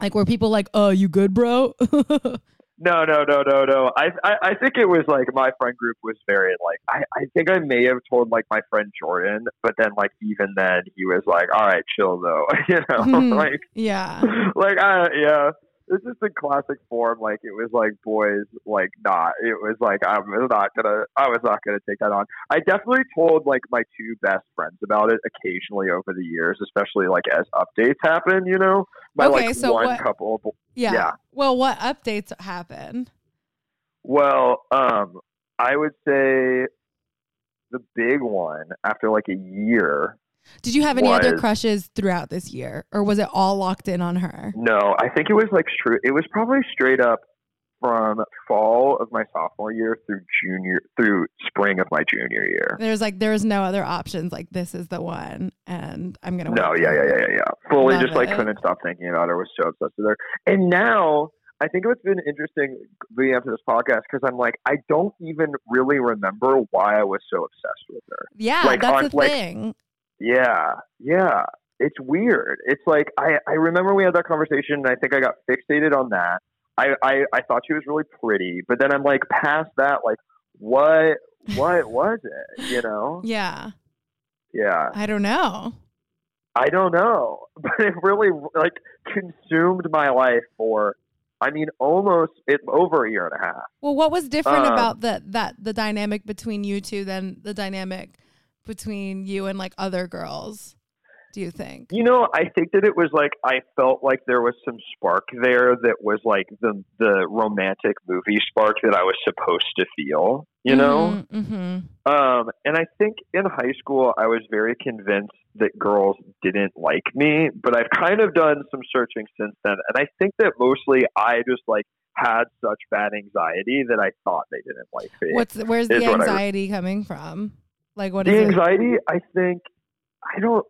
like were people like, oh, you good, bro? No, no, no, no, no. I, I, I think it was like my friend group was very like. I, I think I may have told like my friend Jordan, but then like even then he was like, "All right, chill though," you know, Mhm. like yeah. like uh yeah. It's just in classic form. Like it was like boys, like not. It was like I was not gonna. I was not gonna take that on. I definitely told like my two best friends about it occasionally over the years, especially like as updates happen. You know, my Okay, like so one what- couple. Of, yeah. Yeah. Well, what updates happen? well, um, I would say the big one after like a year. Did you have any other crushes throughout this year, or was it all locked in on her? No, I think it was like true. It was probably straight up from fall of my sophomore year through junior through spring of my junior year. There's like there was no other options. Like this is the one, and I'm gonna. No, yeah, yeah, yeah, yeah, yeah. Fully Love just like it. couldn't stop thinking about her. Was so obsessed with her. And now I think it's been interesting leading up to this podcast because I'm like I don't even really remember why I was so obsessed with her. Yeah, Like, that's on- the like- thing. Yeah, yeah. It's weird. It's like I I remember we had that conversation and I think I got fixated on that. I, I I thought she was really pretty, but then I'm like past that, like what what was it? You know? Yeah. Yeah. I don't know. I don't know, but it really like consumed my life for. I mean, almost it over a year and a half. Well, what was different Um, about the that the dynamic between you two than the dynamic between you and like other girls? Do you think? You know, I think that it was like I felt like there was some spark there that was like the the romantic movie spark that I was supposed to feel. You know, Mm-hmm. um, and I think in high school I was very convinced that girls didn't like me, but I've kind of done some searching since then, and I think that mostly I just like had such bad anxiety that I thought they didn't like me. What's where's the anxiety coming from? Like what the is it? anxiety? I think I don't.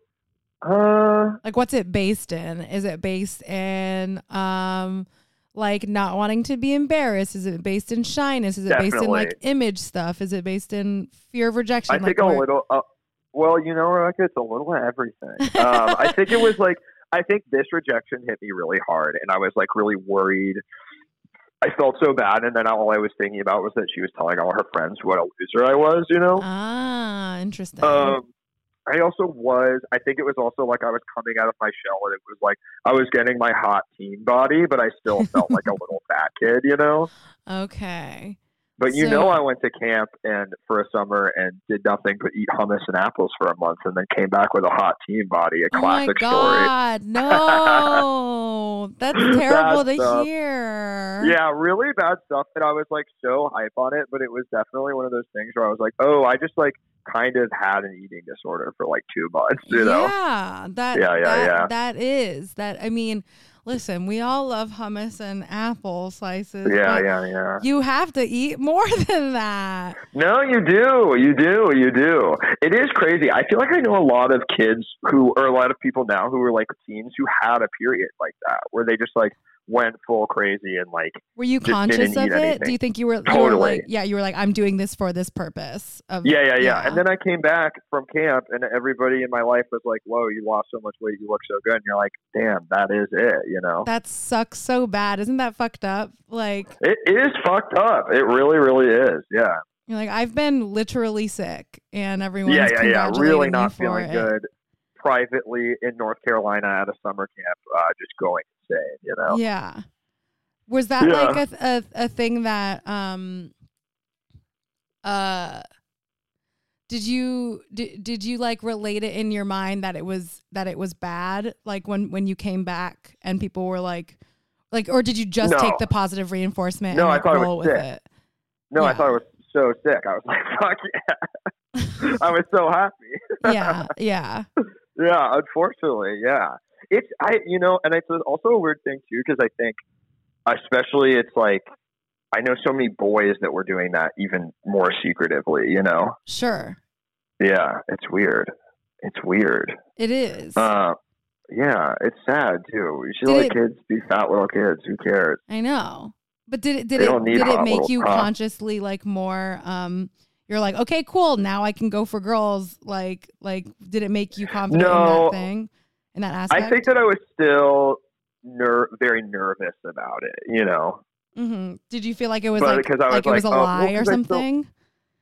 Uh, Like what's it based in? Is it based in um like not wanting to be embarrassed? Is it based in shyness? Is it based in like image stuff? Is it based in fear of rejection? I like think a little. Uh, well, you know, Rebecca, it's a little of everything. Um, I think it was like I think this rejection hit me really hard, and I was like really worried. I felt so bad, and then all I was thinking about was that she was telling all her friends what a loser I was. You know. Ah, interesting. Um, I also was. I think it was also like I was coming out of my shell, and it was like I was getting my hot teen body, but I still felt like a little fat kid. You know. okay. But you So- know, I went to camp and for a summer and did nothing but eat hummus and apples for a month, and then came back with a hot teen body. A Oh my classic story. god, no. That's terrible to stuff. hear. Yeah, really bad stuff. And I was like so hype on it, but it was definitely one of those things where I was like, oh, I just like kind of had an eating disorder for like two months. You know? Yeah, that, Yeah, yeah, that, yeah. that is that. I mean, listen, we all love hummus and apple slices. Yeah, yeah, yeah. You have to eat more than that. No, you do. You do. You do. It is crazy. I feel like I know a lot of kids who, or a lot of people now who are like teens who had a period like that where they just like went full crazy and like, Were you conscious of it? Do you think you were, you were Totally. like, yeah, you were like, I'm doing this for this purpose. Of, yeah, yeah, yeah, And then I came back from camp and everybody in my life was like, whoa, you lost so much weight. You look so good. And you're like, damn, that is it, you know? that sucks so bad. Isn't that fucked up? Like, It is fucked up. It really, really is. Yeah. you're like, I've been literally sick, and everyone's yeah, yeah, yeah. Really not feeling it. good. Privately in North Carolina at a summer camp, uh, just going insane, you know? Yeah. Was that Yeah. like a, a a thing that um uh did you did, did you like relate it in your mind that it was that it was bad like when when you came back and people were like like or did you just No. take the positive reinforcement No, and I thought it was with sick. it? No, I thought it was so sick. I was like, fuck yeah. I was so happy. yeah, yeah. Yeah, unfortunately, yeah. It's I you know, and it's also a weird thing too because I think, especially it's like I know so many boys that were doing that even more secretively. You know, Sure. yeah, it's weird. It's weird. It is. Uh, yeah, it's sad too. You should Did let it- kids be fat little kids. Who cares? I know. But did it did They it did it make you consciously like more um you're like, okay, cool, now I can go for girls. Like like did it make you confident in that thing? In that aspect? I think that I was still ner- very nervous about it. You know, hmm Did you feel like it was But like, like was it was a like, oh, well, lie or I still- something?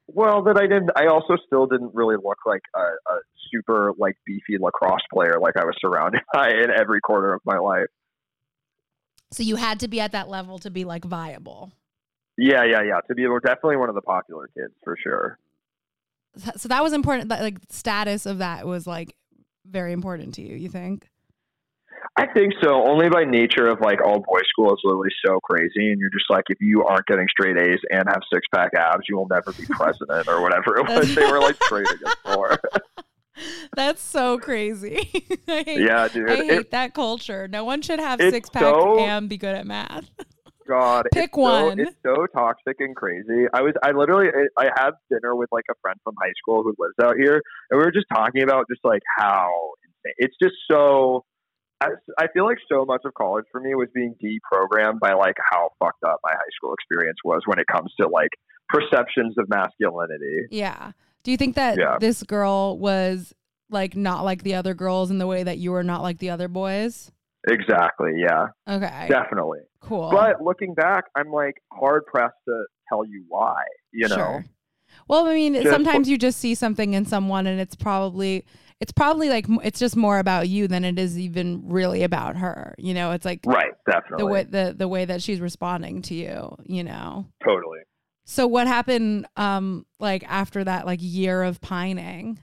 Well, that I didn't. I also still didn't really look like a, a super like beefy lacrosse player like I was surrounded by in every corner of my life. So you had to be at that level to be like viable. Yeah, yeah, yeah. To be we're definitely one of the popular kids for sure. So that was important. That like status of that was like very important to you. You think? I think so. Only by nature of like all boys school is literally so crazy, and you're just like, if you aren't getting straight A's and have six pack abs, you will never be president or whatever it was. they were like trading us for. That's so crazy. I hate, yeah, dude. I hate It, that culture. No one should have six pack so- and be good at math. God, Pick it's so, one. it's so toxic and crazy. I was, I literally, I had dinner with like a friend from high school who lives out here, and we were just talking about just like how insane. It's just so. I, I feel like so much of college for me was being deprogrammed by like how fucked up my high school experience was when it comes to like perceptions of masculinity. Yeah. Do you think that Yeah. this girl was like not like the other girls in the way that you were not like the other boys? Exactly. Yeah. Okay. Definitely. Cool. But looking back, I'm like hard pressed to tell you why. You know. Sure. Well, I mean, Just- sometimes you just see something in someone, and it's probably it's probably like it's just more about you than it is even really about her. You know, it's like Right. the Definitely. way the the way that she's responding to you. You know. totally. So what happened? Um, like after that, like year of pining.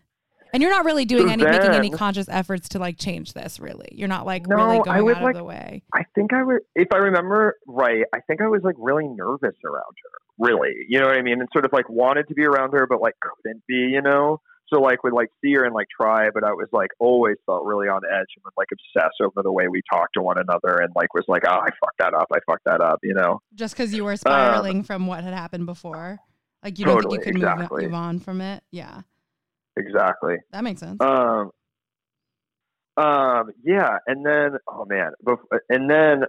And you're not really doing So any making any conscious efforts to like change this, really. You're not like No, really I going was, out like- of the way. I think I was, if I remember right, I think I was like really nervous around her. Really, you know what I mean? And sort of like wanted to be around her, but like couldn't be, you know? So like would like see her and like try, but I was like always felt really on edge and would like obsess over the way we talked to one another and like was like, oh, I fucked that up, I fucked that up, you know? Just because you were spiraling from what had happened before. Like you don't Um, Totally, think you could exactly. move, move on from it. Yeah. Exactly. That makes sense. Um, um, yeah, and then oh man, and then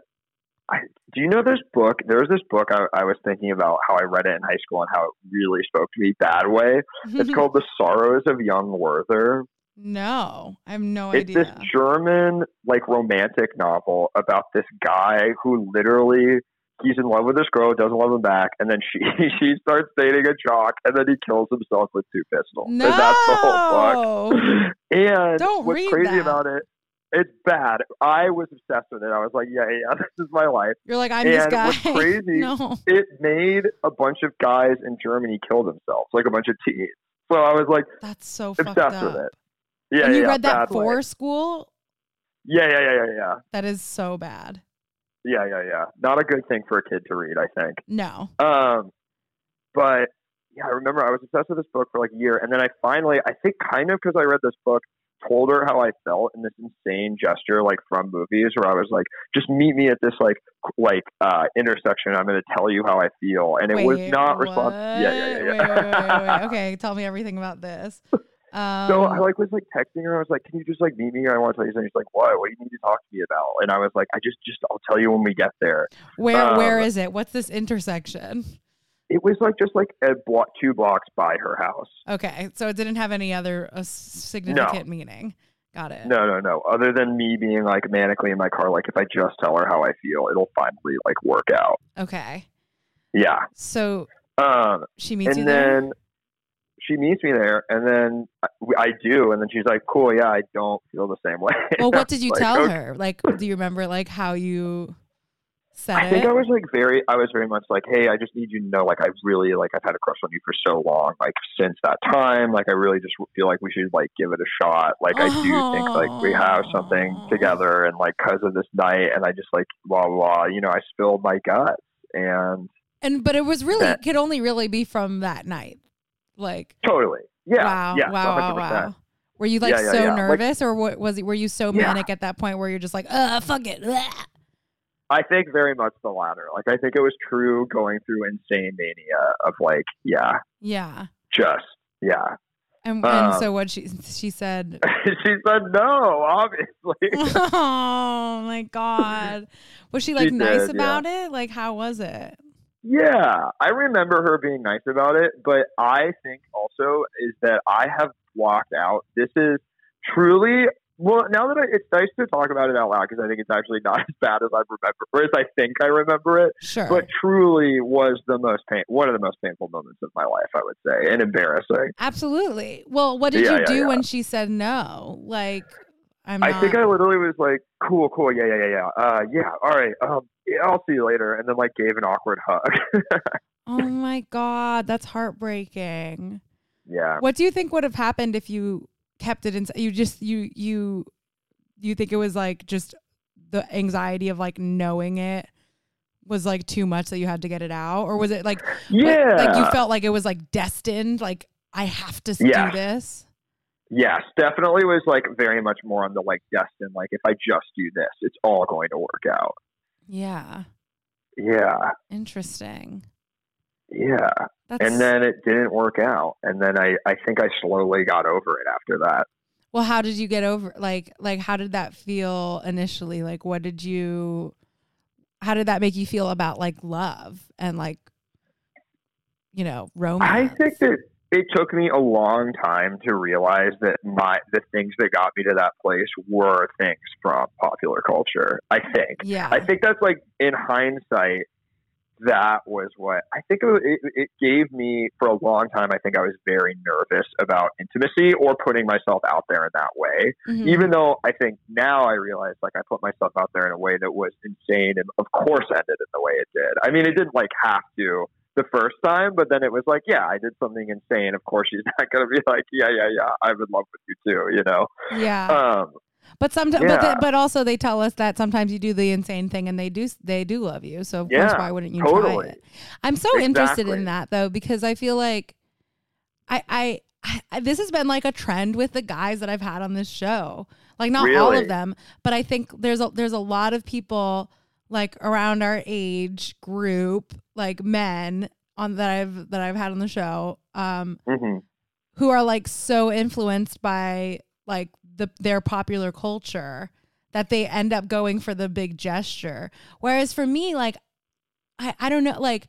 I, do you know this book? There was this book I, I was thinking about how I read it in high school and how it really spoke to me bad way. It's called The Sorrows of Young Werther. no, I have no It's idea. this German like romantic novel about this guy who literally he's in love with this girl, doesn't love him back, and then she she starts dating a jock, and then he kills himself with two pistols. no. And that's the whole book. And Don't what's crazy that. about it, it's bad. I was obsessed with it. I was like, yeah, yeah, this is my life. You're like, I'm this guy. what's crazy- no. It made a bunch of guys in Germany kill themselves, like a bunch of teens. So I was like That's so fucked obsessed with it. Yeah, and you yeah, read that way. for school? Yeah, yeah, yeah, yeah, yeah, That is so bad. Yeah, yeah, yeah. Not a good thing for a kid to read, I think. No. Um, but yeah, I remember I was obsessed with this book for like a year, and then I finally, I think, kind of because I read this book, told her how I felt in this insane gesture, like from movies, where I was like, "Just meet me at this like like uh, intersection. I'm going to tell you how I feel," and it was not responsive. Yeah, yeah, yeah. Yeah. wait, wait, wait, wait. Okay, tell me everything about this. Um, So I like was like texting her. I was like, "Can you just like meet me? I want to tell you something." She's like, "What? What do you need to talk to me about?" And I was like, "I just, just I'll tell you when we get there." where where um, is it? What's this intersection? It was like just like a block, two blocks by her house. Okay, so it didn't have any other uh, significant meaning. Got it. No, no, no. Other than me being like manically in my car, like if I just tell her how I feel, it'll finally like work out. Okay, Yeah. so Um, she meets you and there. She meets me there, and then I, I do, and then she's like, "Cool, yeah, I don't feel the same way." Well, what did you Like, tell okay. her? Like, do you remember like how you said I think it? I was like very, I was very much like, hey, I just need you to know, like, I really, like, I've had a crush on you for so long, like, since that time, like, I really just feel like we should, like, give it a shot. Like, I do think, like, we have something together, and, like, because of this night, and I just, like, blah, blah, blah, you know, I spilled my guts, and and but it was really that- could only really be from that night. Like, totally, yeah, wow, yeah, wow, wow, 100%. wow. Were you like Yeah, yeah, so yeah. Like- nervous, or what was it? Were you so manic at that point where you're just like, uh, fuck it. I think very much the latter. Like, I think it was true going through insane mania of, like, yeah, yeah. just, yeah. And, and Um, so what she she said. she said no, obviously. oh my god, was she like She nice did, about it? Like, how was it? Yeah, I remember her being nice about it, but I think also is that I have blocked out. This is truly well. Now that I, it's nice to talk about it out loud because I think it's actually not as bad as I remember, or as I think I remember it. Sure. But truly was the most pain, one of the most painful moments of my life, I would say, and embarrassing. Absolutely. Well, what did Yeah, you yeah, do yeah. when she said no? Like, I'm I not. think I literally was like, "Cool, cool, yeah, yeah, yeah, yeah, uh, yeah, all right, um, yeah, I'll see you later," and then like gave an awkward hug. oh my god, that's heartbreaking. yeah. What do you think would have happened if you kept it inside? You just you you you think it was like just the anxiety of like knowing it was like too much that you had to get it out, or was it like like- Yeah. like, you felt like it was like destined, like I have to Yeah. do this. Yes, definitely was like very much more on the like destined, like if I just do this, it's all going to work out. Yeah, Yeah, interesting. yeah. That's And then it didn't work out. And then I, I think I slowly got over it after that. Well, how did you get over like like how did that feel initially? Like what did you how did that make you feel about like love and like you know, I romance? think that it took me a long time to realize that my the things that got me to that place were things from popular culture. I think. Yeah. I think that's like in hindsight, that was what I think it, it, it gave me for a long time. I think I was very nervous about intimacy or putting myself out there in that way. Mhm. Even though I think now I realize like I put myself out there in a way that was insane and of course ended in the way it did. I mean, it didn't like have to the first time, but then it was like, yeah, I did something insane. Of course, she's not going to be like, yeah, yeah, yeah, I'm in love with you too, you know? yeah. Um, But sometimes, but, Yeah. th- but also they tell us that sometimes you do the insane thing and they do they do love you. So of course, Yeah, why wouldn't you totally. try it? I'm so interested in that though because I feel like I, I I this has been like a trend with the guys that I've had on this show. Like not all of them, but I think there's a there's a lot of people like around our age group, like men on that I've that I've had on the show. Um, mhm. who are like so influenced by like the their popular culture that they end up going for the big gesture. Whereas for me, like I, I don't know, like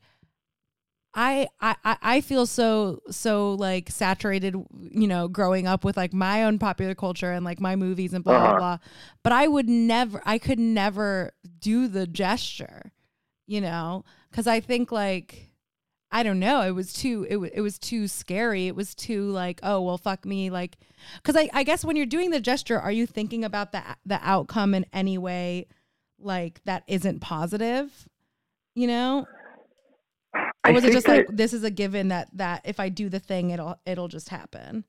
I, I I- feel so so like saturated, you know, growing up with like my own popular culture and like my movies and blah blah Uh-huh. blah. But I would never, I could never do the gesture, you know, because I think like I don't know. It was too it, wa- it was too scary. It was too like, oh well, fuck me. Like, because I, I guess when you're doing the gesture, are you thinking about the the outcome in any way like that isn't positive? You know, I or was it just like this is a given that that if I do the thing, it'll it'll just happen.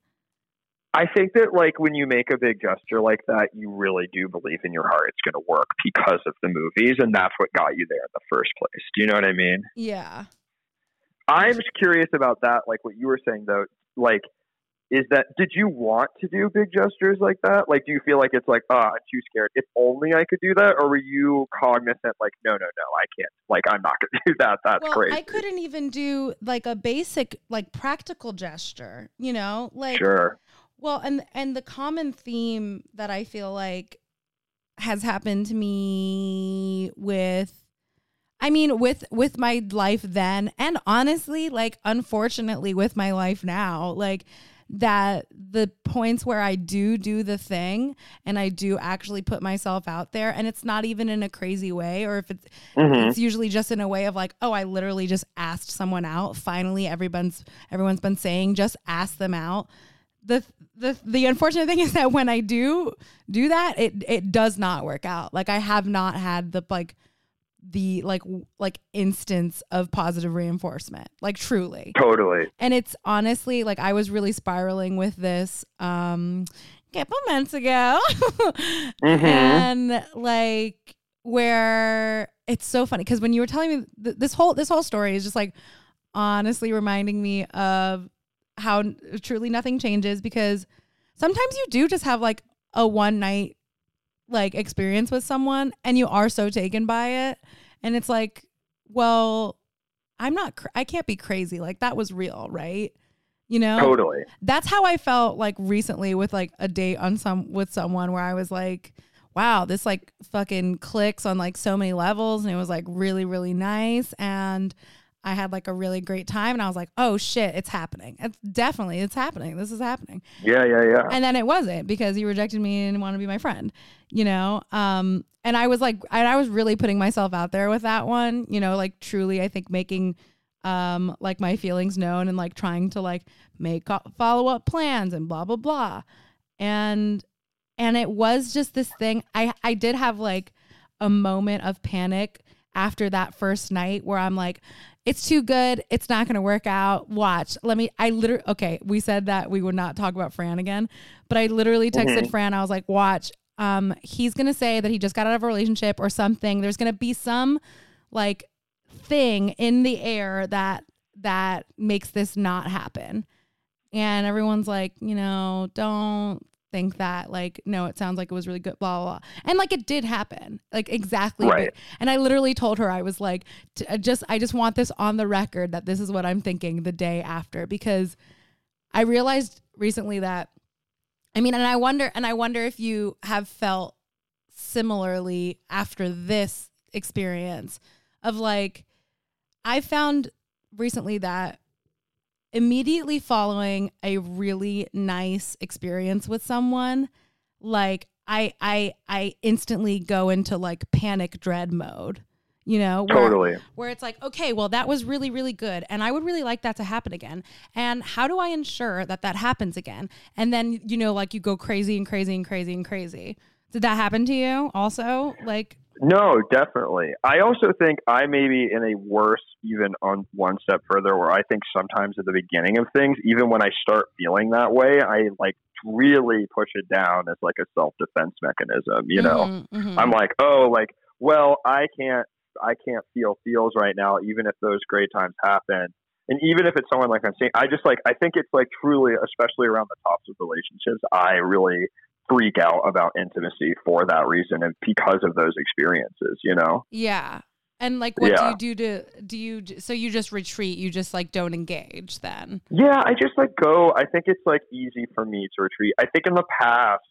I think that like when you make a big gesture like that, you really do believe in your heart it's going to work because of the movies, and that's what got you there in the first place. Do you know what I mean? Yeah. I'm just curious about that, like what you were saying though. Like, is that did you want to do big gestures like that? Like, do you feel like it's like, ah, I'm too scared. If only I could do that, or were you cognizant, like, no, no, no, I can't. Like, I'm not going to do that. That's well, crazy. I couldn't even do like a basic like practical gesture. You know, like Sure. Well, and and the common theme that I feel like has happened to me with I mean with with my life then and honestly like unfortunately with my life now like that the points where I do do the thing and I do actually put myself out there and it's not even in a crazy way or if it's Mhm. it's usually just in a way of like, oh, I literally just asked someone out. Finally, everyone's everyone's been saying just ask them out. The the the unfortunate thing is that when I do do that, it it does not work out. Like I have not had the like the like like instance of positive reinforcement. Like truly Totally. and it's honestly like I was really spiraling with this um a couple months ago. Mhm. And like where it's so funny because when you were telling me th- this whole this whole story is just like honestly reminding me of how truly nothing changes because sometimes you do just have like a one night like experience with someone and you are so taken by it and it's like well i'm not cr- i can't be crazy like that was real right you know Totally. that's how I felt like recently with like a date on some with someone where I was like, wow, this like fucking clicks on like so many levels and it was like really, really nice. And I had like a really great time and I was like, oh shit, it's happening. It's definitely it's happening. This is happening. Yeah, yeah, yeah. And then it wasn't because he rejected me and didn't want to be my friend, you know? Um, and I was like, and I was really putting myself out there with that one, you know, like truly, I think making, um, like my feelings known and like trying to like make follow up plans and blah, blah, blah. And, and it was just this thing. I, I did have like a moment of panic after that first night where I'm like, it's too good. It's not going to work out. Watch. Let me, I literally, okay, we said that we would not talk about Fran again, but I literally texted Mhm. Fran. I was like, watch, um, he's going to say that he just got out of a relationship or something. There's going to be some like thing in the air that, that makes this not happen. And everyone's like, you know, don't think that like no it sounds like it was really good blah blah, blah. and like it did happen like exactly Right. and i literally told her i was like just i just want this on the record that this is what i'm thinking the day after because i realized recently that i mean and i wonder and i wonder if you have felt similarly after this experience of like i found recently that immediately following a really nice experience with someone, like I I I instantly go into like panic dread mode. You know, where, Totally. where it's like, okay, well, that was really, really good. And I would really like that to happen again. And how do I ensure that that happens again? And then, you know, like you go crazy and crazy and crazy and crazy. Did that happen to you also? Like, No, definitely. I also think I may be in a worse, even on one step further, where I think sometimes at the beginning of things, even when I start feeling that way, I like really push it down as like a self defense mechanism. You know, mhm, mhm. I'm like, oh, like, well, I can't, I can't feel feels right now, even if those great times happen. And even if it's someone like I'm saying, I just like, I think it's like truly, especially around the tops of relationships, I really freak out about intimacy for that reason and because of those experiences, you know? yeah. And like, what Yeah. do you do to, do you, so you just retreat, you just like don't engage then? Yeah, I just like go. I think it's like easy for me to retreat. I think in the past,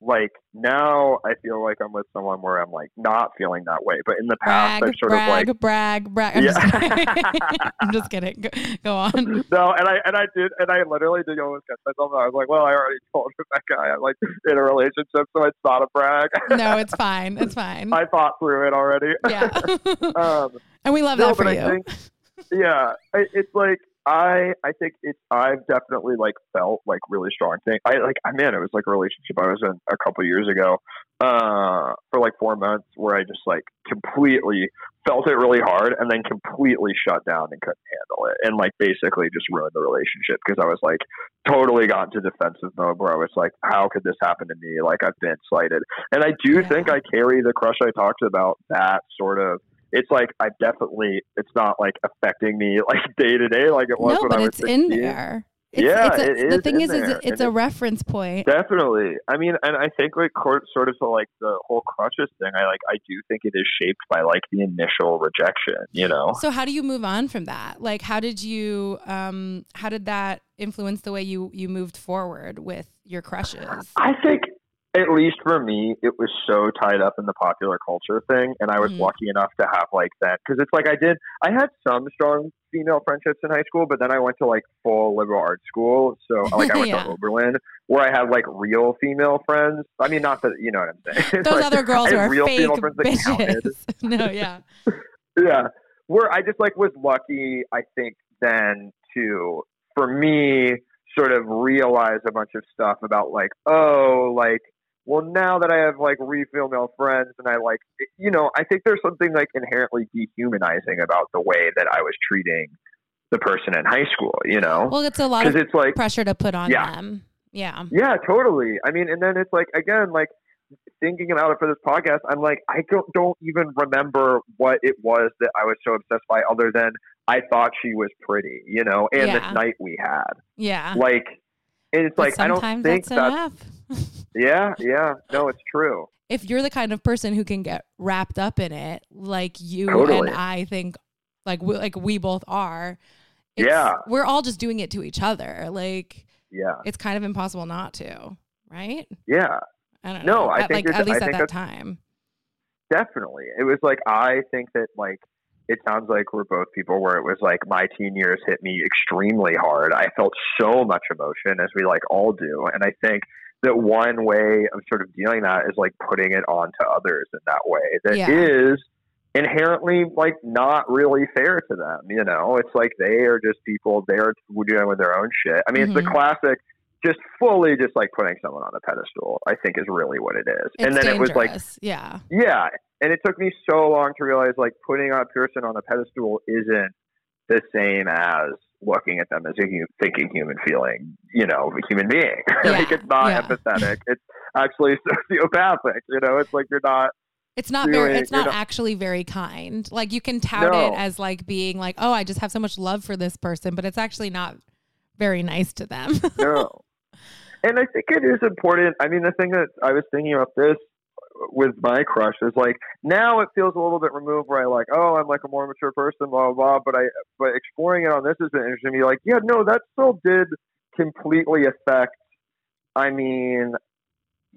like now, I feel like I'm with someone where I'm like not feeling that way. But in the past, Brag, I've sort brag, of like brag, brag. I'm, Yeah. just kidding. I'm just kidding. Go, go on. no, and I and I did, and I literally did almost catch myself. I was like, well, I already told that guy I'm like in a relationship, so it's not a brag. No, it's fine. It's fine. I thought through it already. Yeah. um, and we love no, that for you. Think, yeah, it's like I, I think it's I've definitely like felt like really strong thing. I like, I man, it was like a relationship I was in a couple years ago, uh, for like four months where I just like completely felt it really hard and then completely shut down and couldn't handle it and like basically just ruined the relationship because I was like totally got into defensive mode where I was like, how could this happen to me? Like I've been slighted, and I do Yeah. think I carry the crush I talked about that sort of it's like I definitely it's not like affecting me like day to day like it was no, when but I was it's in there. It's, Yeah, it's a, it the thing in is, it's a reference point. Definitely. I mean, and I think like sort of like the whole crushes thing. I like I do think it is shaped by like the initial rejection. You know. So how do you move on from that? Like, how did you, um, how did that influence the way you you moved forward with your crushes? I think, at least for me, it was so tied up in the popular culture thing, and I was Mhm. lucky enough to have like that because it's like I did. I had some strong female friendships in high school, but then I went to like full liberal arts school, so like I went Yeah. to Oberlin, where I had like real female friends. I mean, not that you know what I'm saying. Those like, other girls are real fake female friends that counted. no, yeah. yeah where i just like was lucky i think then to for me sort of realize a bunch of stuff about like oh like well now that i have like re female friends and i like you know i think there's something like inherently dehumanizing about the way that i was treating the person in high school you know Well, it's a lot of it's like pressure to put on Yeah. them. Yeah. yeah, totally. I mean, and then it's like again, like thinking about it for this podcast, I'm like, I don't don't even remember what it was that I was so obsessed by, other than I thought she was pretty, you know, and Yeah. this night we had, Yeah. like, and it's But like I don't sometimes think that's that's, enough. yeah, yeah, no, it's true. if you're the kind of person who can get wrapped up in it, like you Totally. and I think, like we, like we both are. it's- Yeah. we're all just doing it to each other. Like Yeah, it's kind of impossible not to, right? yeah, I don't No, know. I at, think like at least I at that time. definitely. It was like I think that like it sounds like we're both people where it was like my teen years hit me extremely hard. I felt so much emotion as we like all do. And I think that one way of sort of dealing that is like putting it onto others in that way that is Yeah. inherently like not really fair to them. You know, it's like they are just people, they're dealing with their own shit. I mean, it's Mhm. the classic just fully just like putting someone on a pedestal, I think is really what it is. It's and then dangerous. it was like yeah. yeah, and it took me so long to realize like putting a person on a pedestal isn't the same as looking at them as a hu- thinking human feeling, you know, a human being. like it's not yeah. empathetic. It's actually sociopathic. You know, it's like you're not. It's not very. It's not, not- actually very kind. Like you can tout No. it as like being like, oh, I just have so much love for this person, but it's actually not very nice to them. No. and I think it is important. I mean, the thing that I was thinking about this with my crush is like now it feels a little bit removed where I like, oh, I'm like a more mature person, blah blah. blah but I but exploring it on this has been interesting to me. Like, yeah, no, that still did completely affect. I mean,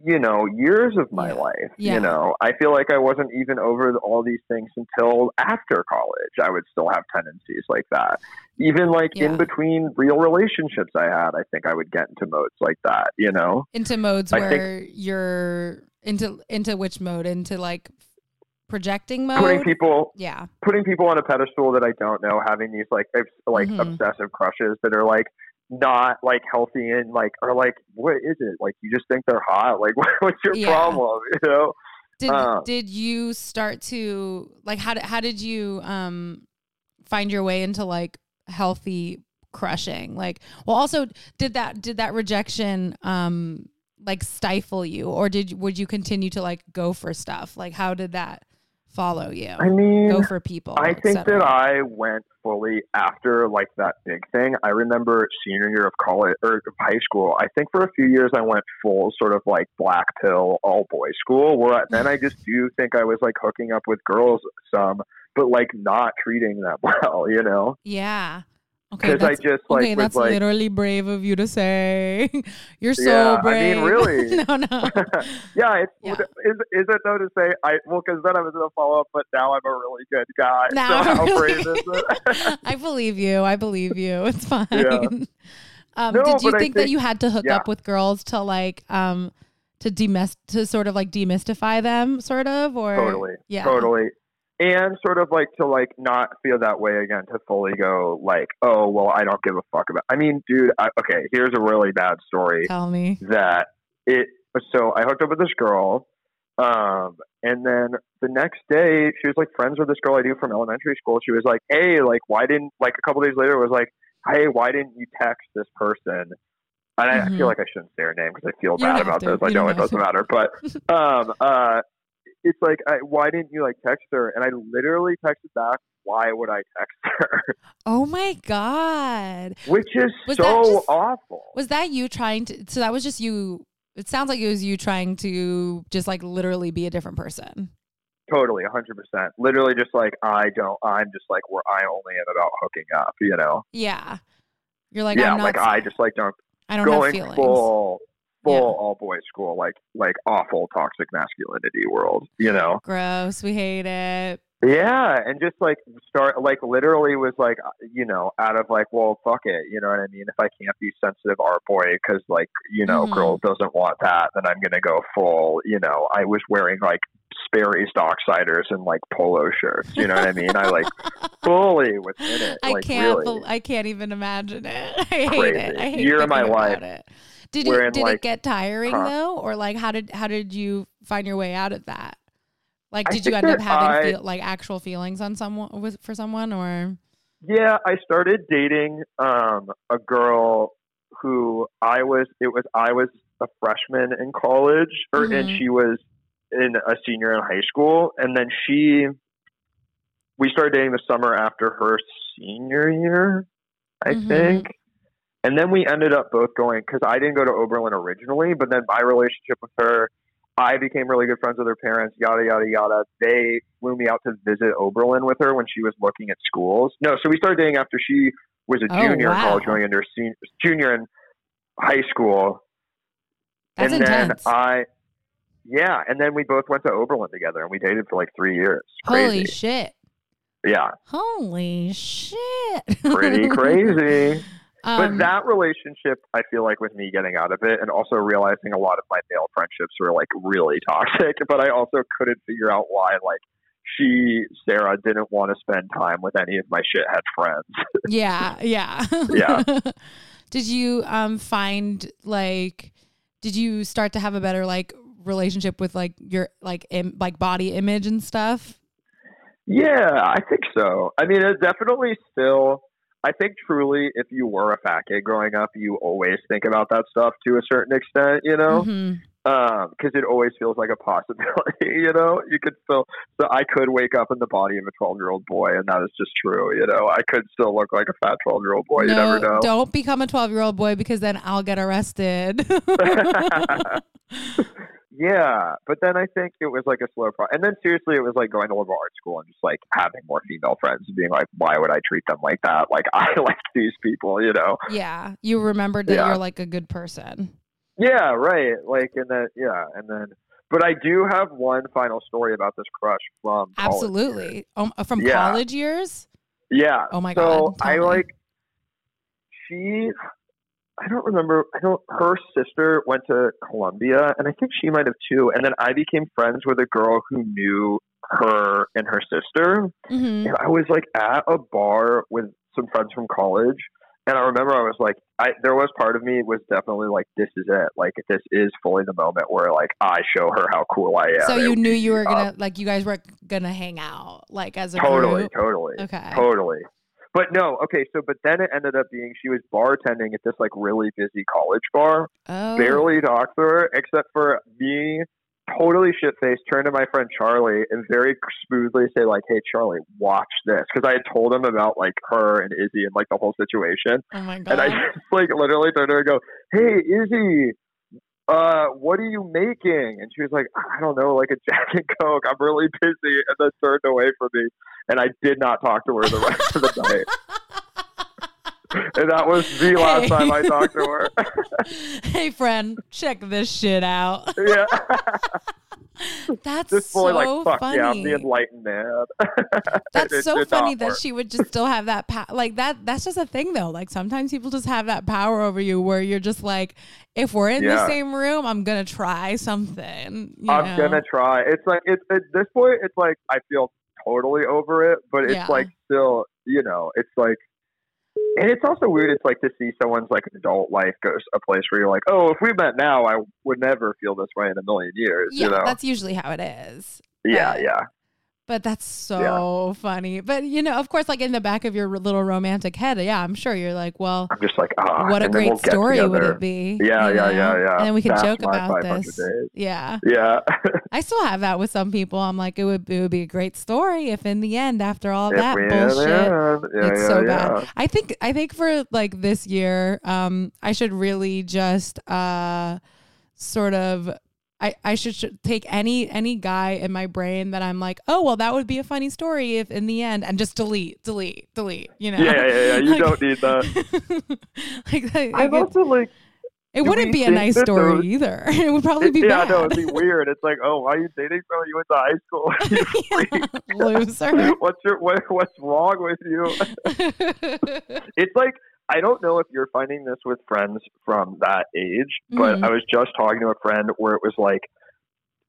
you know, years of my life. Yeah. You know, I feel like I wasn't even over all these things until after college. I would still have tendencies like that. Even like Yeah. in between real relationships I had, I think I would get into modes like that, you know? into modes I think- where you're into into which mode? Into like projecting mode? Putting people yeah. putting people on a pedestal that I don't know, having these like like Mhm. obsessive crushes that are like not like healthy and like are like what is it? Like you just think they're hot? Like what's your Yeah. problem? You know? Did Uh, did you start to like how did how did you um find your way into like healthy crushing? Like well also did that did that rejection um like stifle you or did would you continue to like go for stuff? Like how did that follow you? I mean go for people. I think that I went fully after like that big thing. I remember senior year of college or high school. I think for a few years I went full sort of like black pill all boys school. Where then I just do think I was like hooking up with girls some, but like not treating them well. You know, Yeah. Okay. because I That's, just like okay, that's like. literally brave of you to say. You're so Yeah, I mean, brave. really. no, no. yeah, it's, Yeah. Is, is it though to say I well because then I was gonna follow up, but now I'm a really good guy. Now so I'm how really- brave is it? I believe you. I believe you. It's fine. Yeah. Um, No, did you I think, that you had to hook yeah. up with girls to like um to demys to sort of like demystify them, sort of, or Totally. yeah, Totally. And sort of like to like not feel that way again to fully go like, oh well, I don't give a fuck about. I mean, dude, I, okay, here's a really bad story Tell me. that it. So I hooked up with this girl, um, and then the next day she was like friends with this girl I knew from elementary school. She was like, hey, like why didn't like a couple days later it was like, hey, why didn't you text this person? And I, I Mhm. feel like I shouldn't say her name because I feel You bad about to. this. I You know it doesn't to. matter, but um, uh, it's like, I, why didn't you like text her? And I literally texted back, why would I text her? Oh my god. Which is Was so just- awful. Was that you trying to? So that was just you. It sounds like it was you trying to just like literally be a different person. Totally, hundred percent. Literally, just like I don't. I'm just like where I only am about hooking up. You know. Yeah. You're like yeah, I'm not. like I just like don't I don't have feelings. full, full Yeah. all boys school, like like awful toxic masculinity world. You know. Gross. We hate it. Yeah, and just like start like literally was like you know out of like well fuck it you know what I mean if I can't be sensitive art boy because like you know Mhm. girl doesn't want that then I'm gonna go full you know I was wearing like Sperry's Docksiders and like polo shirts you know what I mean I like fully was in it I like can't. really bel- I can't even imagine it. I hate it. I hate you're my thinking life. It. Did Did it get tiring Huh. though, or like how did how did you find your way out of that? Like, did you end up having I- feel, like actual feelings on someone with for someone, or Yeah, I started dating um, a girl who I was. It was I was a freshman in college, or and Mhm. she was in a senior in high school, and then she. We started dating the summer after her senior year, I Mhm. think, and then we ended up both going because I didn't go to Oberlin originally, but then my relationship with her. I became really good friends with her parents, yada yada yada. They flew me out to visit Oberlin with her when she was looking at schools. No, so we started dating after she was a Oh, junior in college, wow. going into her senior, junior in high school. that's and intense? then I, yeah, and then we both went to Oberlin together, and we dated for like three years. Crazy. Holy shit! yeah, Holy shit! pretty crazy. Um, but that relationship, I feel like with me getting out of it and also realizing a lot of my male friendships were like really toxic, but I also couldn't figure out why like she, Sarah, didn't want to spend time with any of my shithead friends. yeah, yeah, Yeah. did you um find like did you start to have a better like relationship with like your like Im- like body image and stuff? yeah, I think so. I mean, it definitely still. I think truly, if you were a fat kid growing up, you always think about that stuff to a certain extent, you know? Mhm. um because it always feels like a possibility you know you could still so i could wake up in the body of a 12 year old boy and that is just true you know i could still look like a fat 12 year old boy you no, never know don't become a twelve year old boy because then I'll get arrested. yeah but then i think it was like a slow process and then seriously it was like going to liberal arts school and just like having more female friends and being like why would i treat them like that like i like these people you know yeah, you remembered that Yeah. you're like a good person. Yeah, right. Like, and then yeah, and then. But I do have one final story about this crush from college. Absolutely. Um, from Yeah. college years? Yeah. Oh my so God, tell I like she. I don't remember. I don't. Her sister went to Columbia, and I think she might have too. And then I became friends with a girl who knew her and her sister. hmm And I was like at a bar with some friends from college, and I remember I was like, I there was part of me was definitely like, this is it. Like this is fully the moment where like I show her how cool I am. So you And knew you were um, gonna like you guys were gonna hang out like as a totally, group. totally. Okay. Totally. But no, okay, so but then it ended up being she was bartending at this like really busy college bar. Oh. Barely talked to her except for me totally shit faced, turn to my friend Charlie and very smoothly say like, Hey Charlie, watch this because I had told him about like her and Izzy and like the whole situation. Oh my god. And I just like literally turned to her and go, Hey Izzy, uh, what are you making? And she was like, I don't know, like a Jack and Coke. I'm really busy, and then turned away from me. And I did not talk to her the rest of the night. And that was the last Hey. time I talked to her. hey friend, check this shit out. yeah, That's this boy so like, fuck funny. yeah, I'm the enlightened man. That's It so funny that she would just still have that power. Like that. That's just a thing though. Like sometimes people just have that power over you, where you're just like, if we're in the same room, I'm gonna try something. you I'm know? gonna try. It's like it's at this point, it's like I feel totally over it, but it's Yeah. like still, you know, it's like, and it's also weird. It's like to see someone's like adult life goes a place where you're like, oh, if we met now, I would never feel this way in a million years. Yeah, you know? that's usually how it is. yeah, yeah, But that's so funny. But you know, of course, like in the back of your little romantic head, yeah, I'm sure you're like, well, I'm just like, ah, what a great we'll story would it be? Yeah, you yeah, know? yeah, yeah. And then we can That's joke about this. days. Yeah. Yeah, I still have that with some people. I'm like, it would it would be a great story if in the end, after all If that bullshit, yeah, yeah, it's yeah, so yeah. bad. I think I think for like this year, um, I should really just uh sort of I, I should, should take any any guy in my brain that I'm like, oh well, that would be a funny story if in the end, and just delete, delete, delete. You know? Yeah, yeah, yeah. You Like- don't need that. like, like, I'm it, also like, it wouldn't be a nice story those- either. it would probably be yeah, bad. no, it'd be weird. It's like, oh, why are you dating someone you went to high school? with? Loser. what's your what, what's wrong with you? It's like I don't know if you're finding this with friends from that age, but Mhm. I was just talking to a friend where it was like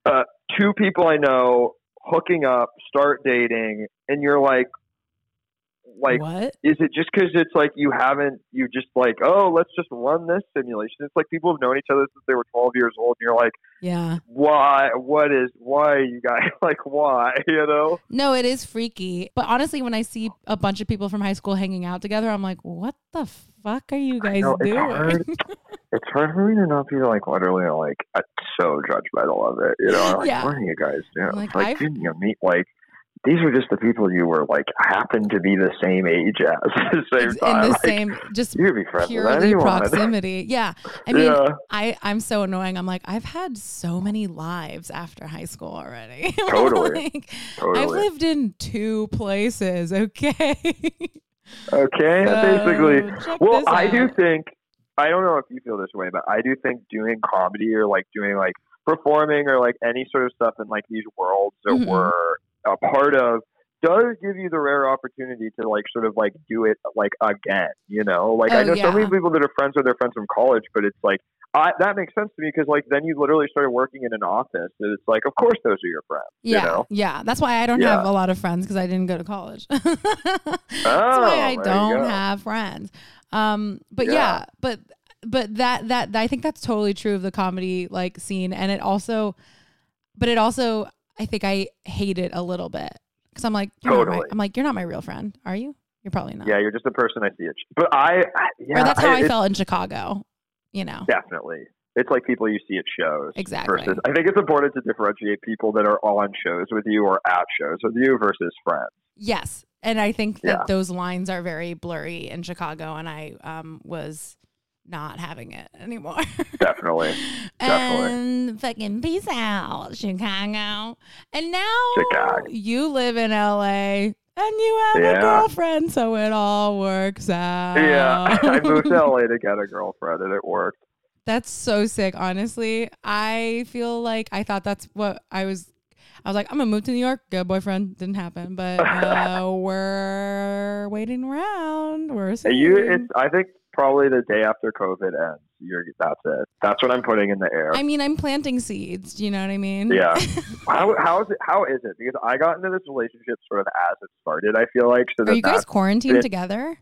uh, two people I know hooking up, start dating, and you're like, like, what? is it just because it's like you haven't, you just like, oh, let's just run this simulation? It's like people have known each other since they were 12 years old, and you're like, Yeah. why? What is? Why you guys like? Why? You know? No, it is freaky. But honestly, when I see a bunch of people from high school hanging out together, I'm like, what the fuck are you guys know, it's doing? hard. It's hard for me to not be like literally like uh, so judgmental of it. You know, like Yeah. what are you guys doing? Like, It's like, didn't you meet like? These are just the people you were like happen to be the same age as the same time. in the Like, same, just You could be friends purely proximity. Yeah. I mean, yeah, I, I'm so annoying. I'm like, I've had so many lives after high school already. Totally. Like, I've lived in two places. Okay. Okay, So, basically. Well, I do think I don't know if you feel this way, but I do think doing comedy or like doing like performing or like any sort of stuff in like these worlds that Mhm. we're a part of does give you the rare opportunity to like sort of like do it like again, you know? Like I Oh, know so many people that are friends with their friends from college, but it's like I, that makes sense to me because like then you literally started working in an office. And it's like, of course, those are your friends. Yeah, You know? yeah. That's why I don't Yeah. have a lot of friends because I didn't go to college. That's why Oh, I don't have friends. Um, but yeah. Yeah. but but that that I think that's totally true of the comedy like scene, and it also, but it also I think I hate it a little bit because I'm like, you're not my, Totally. I'm like, you're not my real friend, are you? You're probably not. Yeah, you're just a person I see it. But I, I yeah, or that's how I, it's- felt in Chicago. You know. Definitely. It's like people you see at shows. Exactly. Versus, I think it's important to differentiate people that are on shows with you or at shows with you versus friends. Yes. And I think that Yeah. those lines are very blurry in Chicago and I um was not having it anymore. Definitely. Definitely. and fucking peace out, Chicago. And now Chicago. you live in LA and you have a girlfriend, so it all works out. Yeah. I moved to LA to get a girlfriend and it worked. That's so sick. Honestly, I feel like I thought that's what I was. I was like, I'm gonna move to New York, a boyfriend. Didn't happen, but uh, we're waiting around. We're you, it's. I think probably the day after COVID ends. You're. That's it. That's what I'm putting in the air. I mean, I'm planting seeds. Do you know what I mean? Yeah. how how is it? How is it? Because I got into this relationship sort of as it started. I feel like so Are you guys quarantined it. together?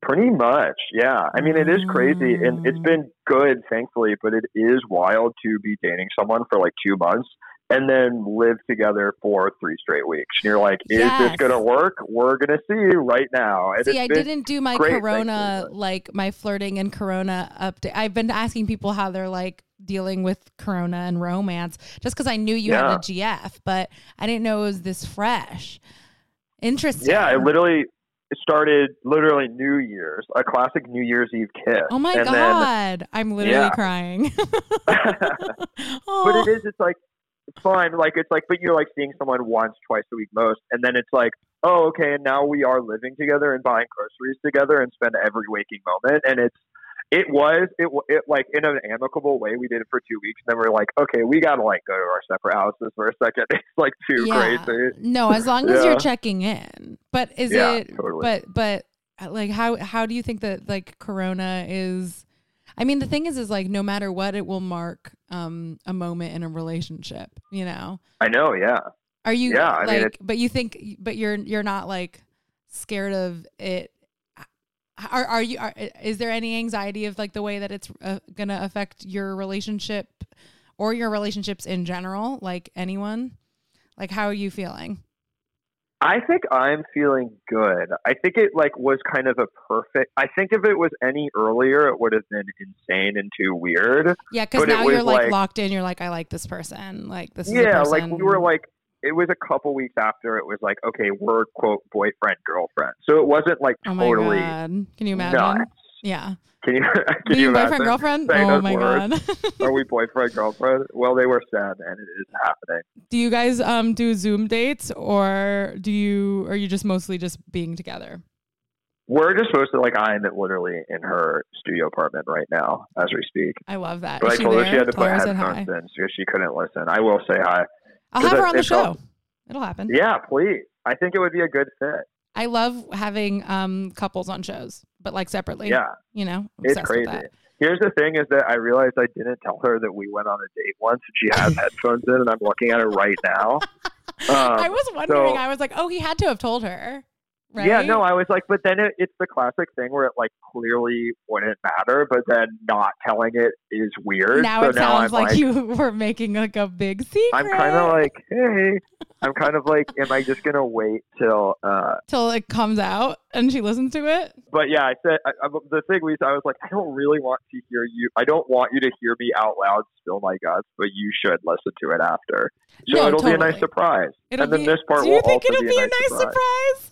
pretty much. Yeah. I mean, it is crazy, and it's been good, thankfully. But it is wild to be dating someone for like two months and then live together for three straight weeks. And you're like, is Yes. this gonna work? We're gonna see right now. And See, I didn't do my Corona, like my flirting and Corona update. I've been asking people how they're like dealing with Corona and romance, just because I knew you had a GF, but I didn't know it was this fresh. Interesting. Yeah, it literally started literally New Year's, a classic New Year's Eve kiss. Oh my and god, I'm literally Yeah. crying. But it is. It's like it's fine. Like it's like, but you're like seeing someone once, twice a week most, and then it's like, oh, okay, and now we are living together and buying groceries together and spend every waking moment, and it's. It was it, it like in an amicable way. We did it for two weeks, and then we're like, okay, we gotta like go to our separate houses for a second. It's like too Yeah. crazy. No, as long as Yeah. you're checking in. But is Yeah, it totally. but but like how how do you think that like corona is I mean the thing is is like no matter what it will mark um a moment in a relationship, you know. I know, yeah. Are you Yeah, I mean, like but you think but you're you're not like scared of it are are you are, is there any anxiety of like the way that it's uh, going to affect your relationship or your relationships in general like anyone? Like how are you feeling? I think I'm feeling good. I think it like was kind of a perfect. I think if it was any earlier, it would have been insane and too weird. Yeah, because now you're like, like- locked in. You're like, I like this person. Like this yeah, like we were like. It was a couple weeks after it was like, okay, we're quote boyfriend girlfriend. So it wasn't like totally. oh my god, can you imagine? nuts. Yeah, Can you can being you boyfriend girlfriend. Oh my words? god. Are we boyfriend girlfriend? Well, they were said, and it is happening. do you guys um do Zoom dates or do you are you just mostly just being together? We're just supposed to like I'm literally in her studio apartment right now as we speak. I love that. But Is I told her she had to put her I said headphones in because she couldn't listen. I will say hi. I'll have her on the felt- show. It'll happen. Yeah, please. I think it would be a good fit. I love having um couples on shows, but like separately. Yeah, You know, it's crazy. Here's the thing: is that I realized I didn't tell her that we went on a date once, and she has headphones in, and I'm looking at her right now. Um, I was wondering. so- I was like, oh, he had to have told her. Right? Yeah, no, I was like, but then it, it's the classic thing where it like clearly wouldn't matter, but then not telling it is weird. now so it now sounds I'm like, you were making like a big secret. I'm kind of like, hey, I'm kind of like, am I just gonna wait till? uh till it comes out and she listens to it. But yeah, I said I, I, the thing was, I was like, I don't really want to hear you. I don't want you to hear me out loud spill my guts, but you should listen to it after. So No, it'll be a nice surprise. It'll and then be, this part do you will think also it'll be be a nice surprise?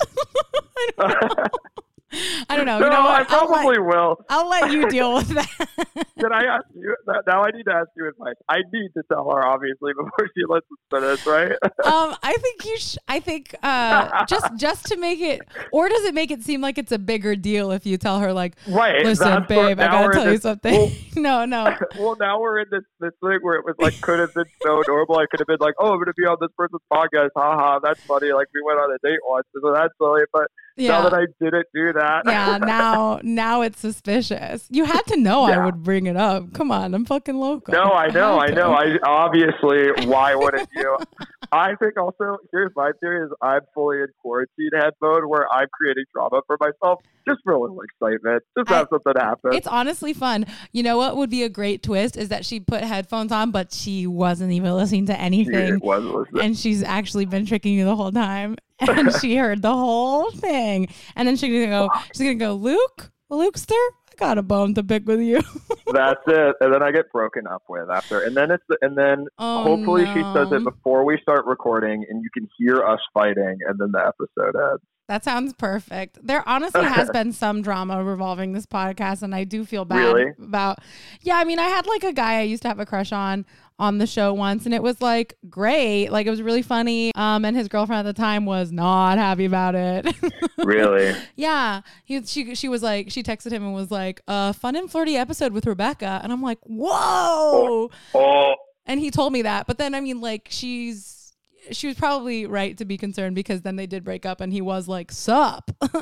Don't- I don't know. no, you know I what? I'll let, probably will. I'll let you deal with that. Did I ask you? Now I need to ask you advice. I need to tell her obviously before she listens to this, right? um, I think you. Sh- I think uh, just just to make it, or does it make it seem like it's a bigger deal if you tell her like, right. listen, babe, I gotta tell you this- something. no, no. well, now we're in this this thing where it was like could have been so normal. I could have been like, oh, I'm to be on this person's podcast. Ha ha, that's funny. Like we went on a date once, so that's silly. But now Yeah. that I didn't do that, yeah, now now it's suspicious. You had to know I would bring it up. Come on, I'm fucking local. No, I know, I to. know. I obviously, why wouldn't you? I think also here's my theory: is I'm fully in quarantine head mode where I'm creating drama for myself just for a little excitement, just I- have something happen. It's honestly fun. You know what would be a great twist is that she put headphones on, but she wasn't even listening to She anything. was listening. And she's actually been tricking you the whole time. And she heard the whole thing. And then she's gonna go, she's gonna go, Luke, Lukester, got a bone to pick with you. That's it, and then I get broken up with after, and then it's and then Oh, hopefully she says it before we start recording, and you can hear us fighting, and then the episode ends. That sounds perfect. There honestly has been some drama revolving this podcast, and I do feel bad Really? about. Yeah, I mean, I had like a guy I used to have a crush on on the show once, and it was like great, like it was really funny. Um, and his girlfriend at the time was not happy about it. Really? yeah, he she she was like she texted him and was like, "A fun and flirty episode with Rebecca," and I'm like, "Whoa!" Oh, And he told me that, but then I mean, like she's she was probably right to be concerned because then they did break up, and he was like, "Sup."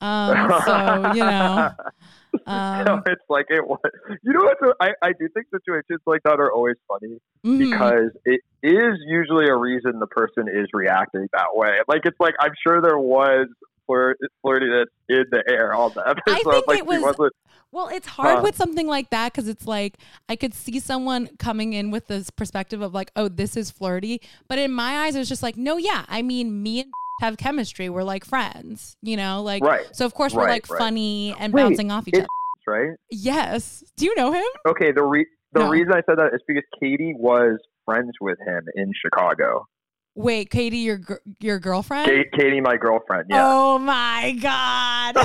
um, so you know, um, it's like it was. You know what? I, I do think situations like that are always funny mhm. because it is usually a reason the person is reacting that way. Like it's like I'm sure there was flirt, flirtiness in the air all the episode. I think like it was- Well, it's hard Huh. with something like that because it's like I could see someone coming in with this perspective of like, oh, this is flirty. But in my eyes, it was just like, no, yeah. I mean, me and have chemistry. We're like friends, you know? Like, Right. so of course we're like right. funny and Wait, bouncing off each other. Right. Yes. Do you know him? Okay. The re- the No. reason I said that is because Katie was friends with him in Chicago. Wait, Katie, your your girlfriend? Ka- Katie, my girlfriend. Yeah. Oh my god.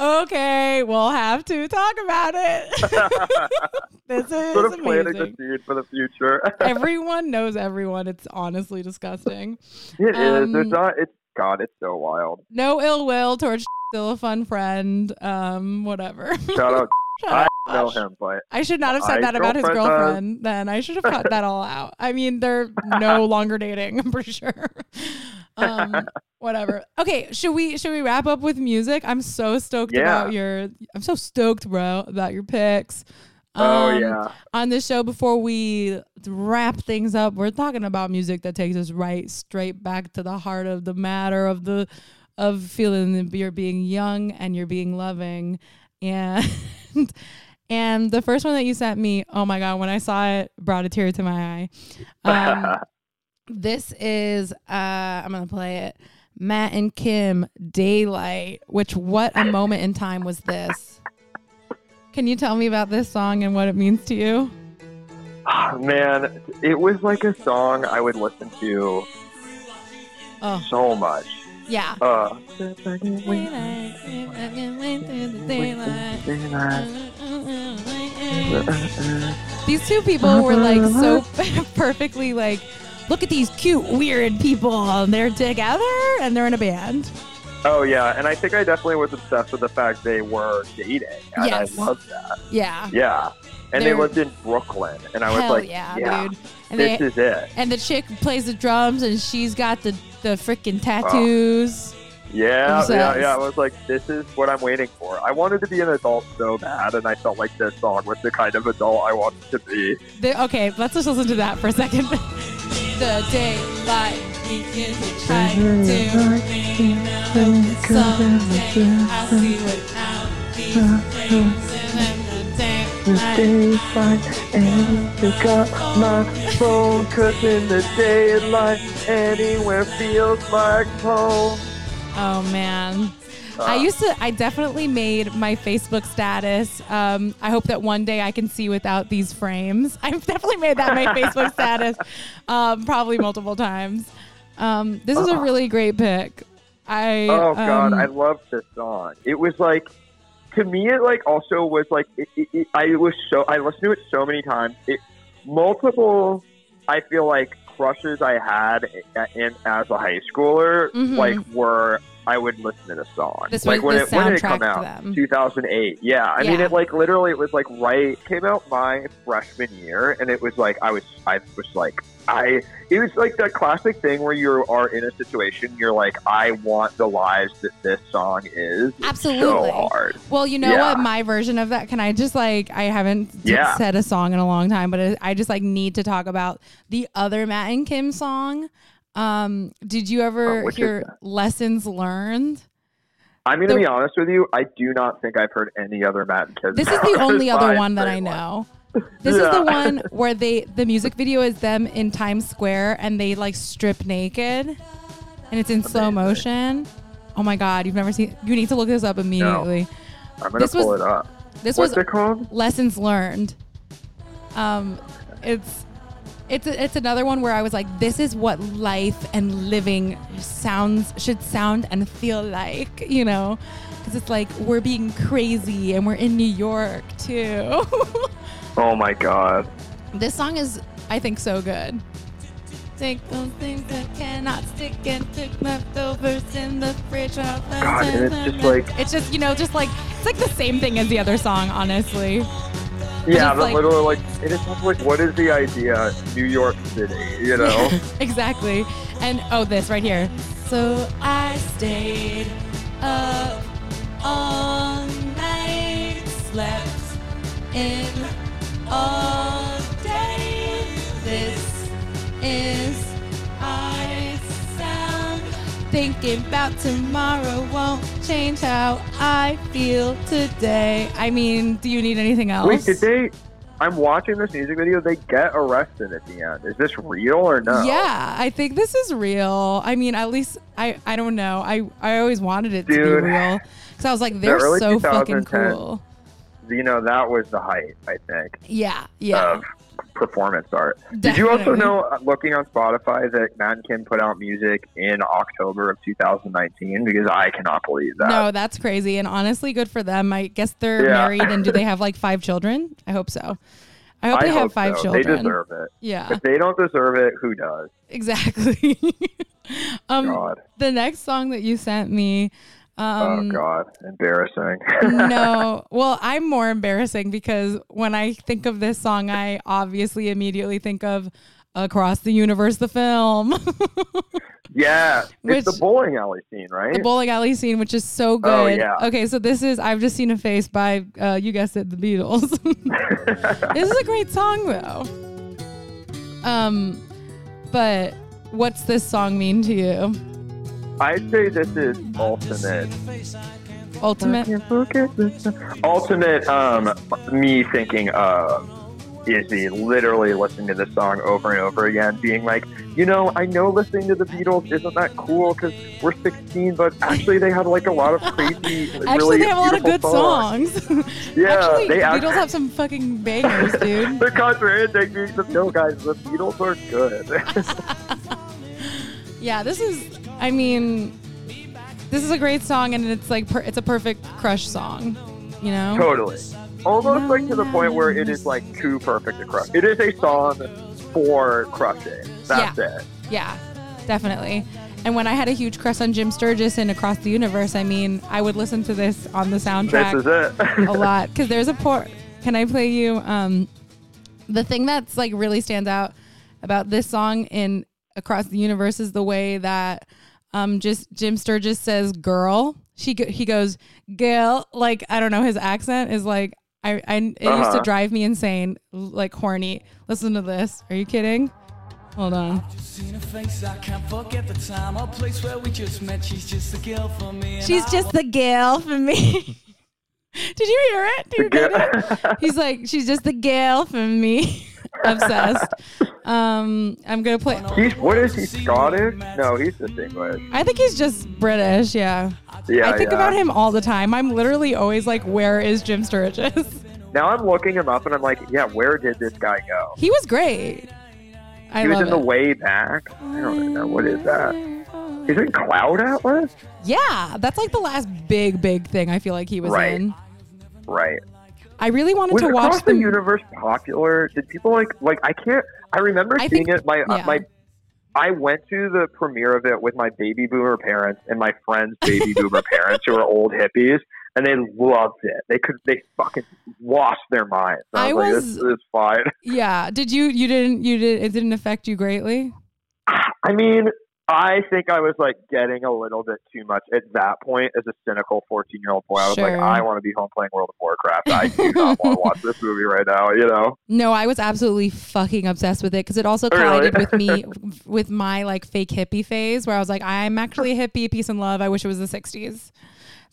okay, we'll have to talk about it. this is sort of planting the amazing. seed for the future. Everyone knows everyone. It's honestly disgusting. It is. Um, There's not. It's God. It's so wild. No ill will towards still a fun friend. Um, whatever. Shout out. Up, know him, but I should not have said that about his girlfriend does. Then I should have cut that all out. I mean, they're no longer dating. I'm pretty sure. Um, whatever. Okay, should we should we wrap up with music? I'm so stoked Yeah. about your. I'm so stoked, bro, about your picks. oh Um, yeah. On this show, before we wrap things up, we're talking about music that takes us right straight back to the heart of the matter of the of feeling that you're being young and you're being loving and and the first one that you sent me oh my god when i saw it brought a tear to my eye. Um, this is uh i'm gonna play it. Matt and kim daylight which what a moment in time was this? Can you tell me about this song and what it means to you? Ah, Man, it was like a song I would listen to oh. so much. Yeah Uh, These two people were like so perfectly like, look at these cute, weird people. And they're together and they're in a band. oh yeah, and I think I definitely was obsessed with the fact they were dating, and Yes. I loved that. Yeah. Yeah, and They're- they lived in Brooklyn, and I was like, yeah, yeah, dude. And this they is it. and the chick plays the drums and she's got the the freaking tattoos. Yeah, yeah, yeah. I was like, this is what I'm waiting for. I wanted to be an adult so bad, and I felt like this song was the kind of adult I wanted to be. The- okay, let's just listen to that for a second. the daylight begins to try to someday I'll see without these things and then the daylight and pick up my phone, cause in the daylight, anywhere feels like home. Oh man. I Uh, used to I definitely made my Facebook status. Um, I hope that one day I can see without these frames. I've definitely made that my Facebook status um, probably multiple times. Um, this is a really great pick. I Oh god, um, I love this song. It was like, to me, it like also was like, it, it, it, I was so I listened to it so many times. It multiple, I feel like crushes I had in, as a high schooler, Mhm. like were I would listen to the song. This like was when the it when did it come out? them. 2008. Yeah, I mean it like literally it was like right came out my freshman year, and it was like I was I was like I it was like that classic thing where you are in a situation you're like I want the lives that this song is Absolutely. so hard. Well, you know Yeah. what? My version of that. Can I just like I haven't Yeah. said a song in a long time, but I just like need to talk about the other Matt and Kim song. Um, did you ever Oh, hear "Lessons Learned"? I'm gonna be honest with you. I do not think I've heard any other Matt and Kim. This is the only other one that I know. This is the one where they the music video is them in Times Square and they like strip naked, and it's in slow motion. Oh my god, you've never seen? You need to look this up immediately. I'm gonna This pull was- it up. This What's was it called? lessons learned. Um, it's it's it's another one where I was like, this is what life and living sounds should sound and feel like, you know, because it's like we're being crazy and we're in New York too. Oh my god. this song is, I think, so good. Take those things that cannot stick and took leftovers in the fridge. God, and it's just like- it's just you know just like it's like the same thing as the other song, honestly. Yeah, but like- literally like it is like what is the idea? New York City, you know? exactly. And oh, this right here. So I stayed up all night, slept in all day. This is I. Thinking about tomorrow won't change how I feel today. I mean, do you need anything else? Wait, did they? I'm watching this music video. They get arrested at the end. Is this real or no? Yeah, I think this is real. I mean, at least I I don't know. I I always wanted it to be real because I was like, they're early so fucking cool. You know that was the height, I think, Yeah, yeah. of performance art. Did you also know, uh, looking on Spotify, that and Kim put out music in October of 2019? Because I cannot believe that. no, that's crazy. And honestly, good for them. I guess they're Yeah. married and do they have like five children? I hope so. I hope I they have five so. children. They deserve it. Yeah, If they don't deserve it, who does? exactly. um, God. the next song that you sent me. Um, oh God, embarrassing. no. Well, I'm more embarrassing because when I think of this song, I obviously immediately think of Across the Universe, the film, yeah, Which- it's the bowling alley scene, right? the bowling alley scene, which is so good. Oh, yeah. Okay, so this is, I've just seen a face by, uh, you guessed it, the Beatles. this is a great song, though. Um, but what's this song mean to you? I'd say this is ultimate. Ultimate? Ultimate. Um, me thinking of Izzy, literally listening to this song over and over again, being like, you know, I know listening to the Beatles isn't that cool because we're 16, but actually they have like a lot of crazy, Actually, really they have a lot of good beautiful songs. Yeah, Actually, they the act- Beatles have some fucking bangers, dude. the contrarian means of no guys. The Beatles are good. Yeah, this is. I mean, this is a great song, and it's like per, it's a perfect crush song. You know? totally. Almost like to the point where it is like too perfect to crush. It is a song for crushing. That's it. Yeah, definitely. And when I had a huge crush on Jim Sturgess in Across the Universe, I mean, I would listen to this on the soundtrack This is it. a lot because there's a port. Can I play you? Um, the thing that's like really stands out about this song in Across the Universe is the way that um, just Jim Sturgess says "girl." She go- he goes "girl," like I don't know. His accent is like I, I it used to Uh-huh. drive me insane, like horny. Listen to this. Are you kidding? Hold on. Seen her face, I can't forget the time or place where we just met. She's just a girl for me. She's I just the girl for me. Did you hear it? Did you get it? He's like, she's just the girl for me. Obsessed. Um, I'm gonna play. He's what is he Scottish? No, he's just English. I think he's just British. Yeah. Yeah, I think yeah. about him all the time. I'm literally always like, where is Jim Sturgess? Now I'm looking him up and I'm like, yeah, where did this guy go? he was great. I he was love in the way back. I don't even know what is that. He's in Cloud Atlas, Yeah, that's like the last big, big thing I feel like he was Right. in. right? I really wanted Was to Across watch the the Universe popular? Did people like like? I can't. I remember I seeing think- it. My uh, yeah. my. I went to the premiere of it with my baby boomer parents and my friends' baby boomer parents who are old hippies, and they loved it. They could. They fucking lost their minds. And I I was, like, was- this is fine. Yeah. Did you? You didn't. You did. It didn't affect you greatly. I mean, I think I was like getting a little bit too much at that point as a cynical 14 year old boy. I was like, I want to be home playing World of Warcraft. I do not want to watch this movie right now, you know? No, I was absolutely fucking obsessed with it because it also Really? collided with me with my like fake hippie phase where I was like, I'm actually a hippie, peace and love. I wish it was the 60s.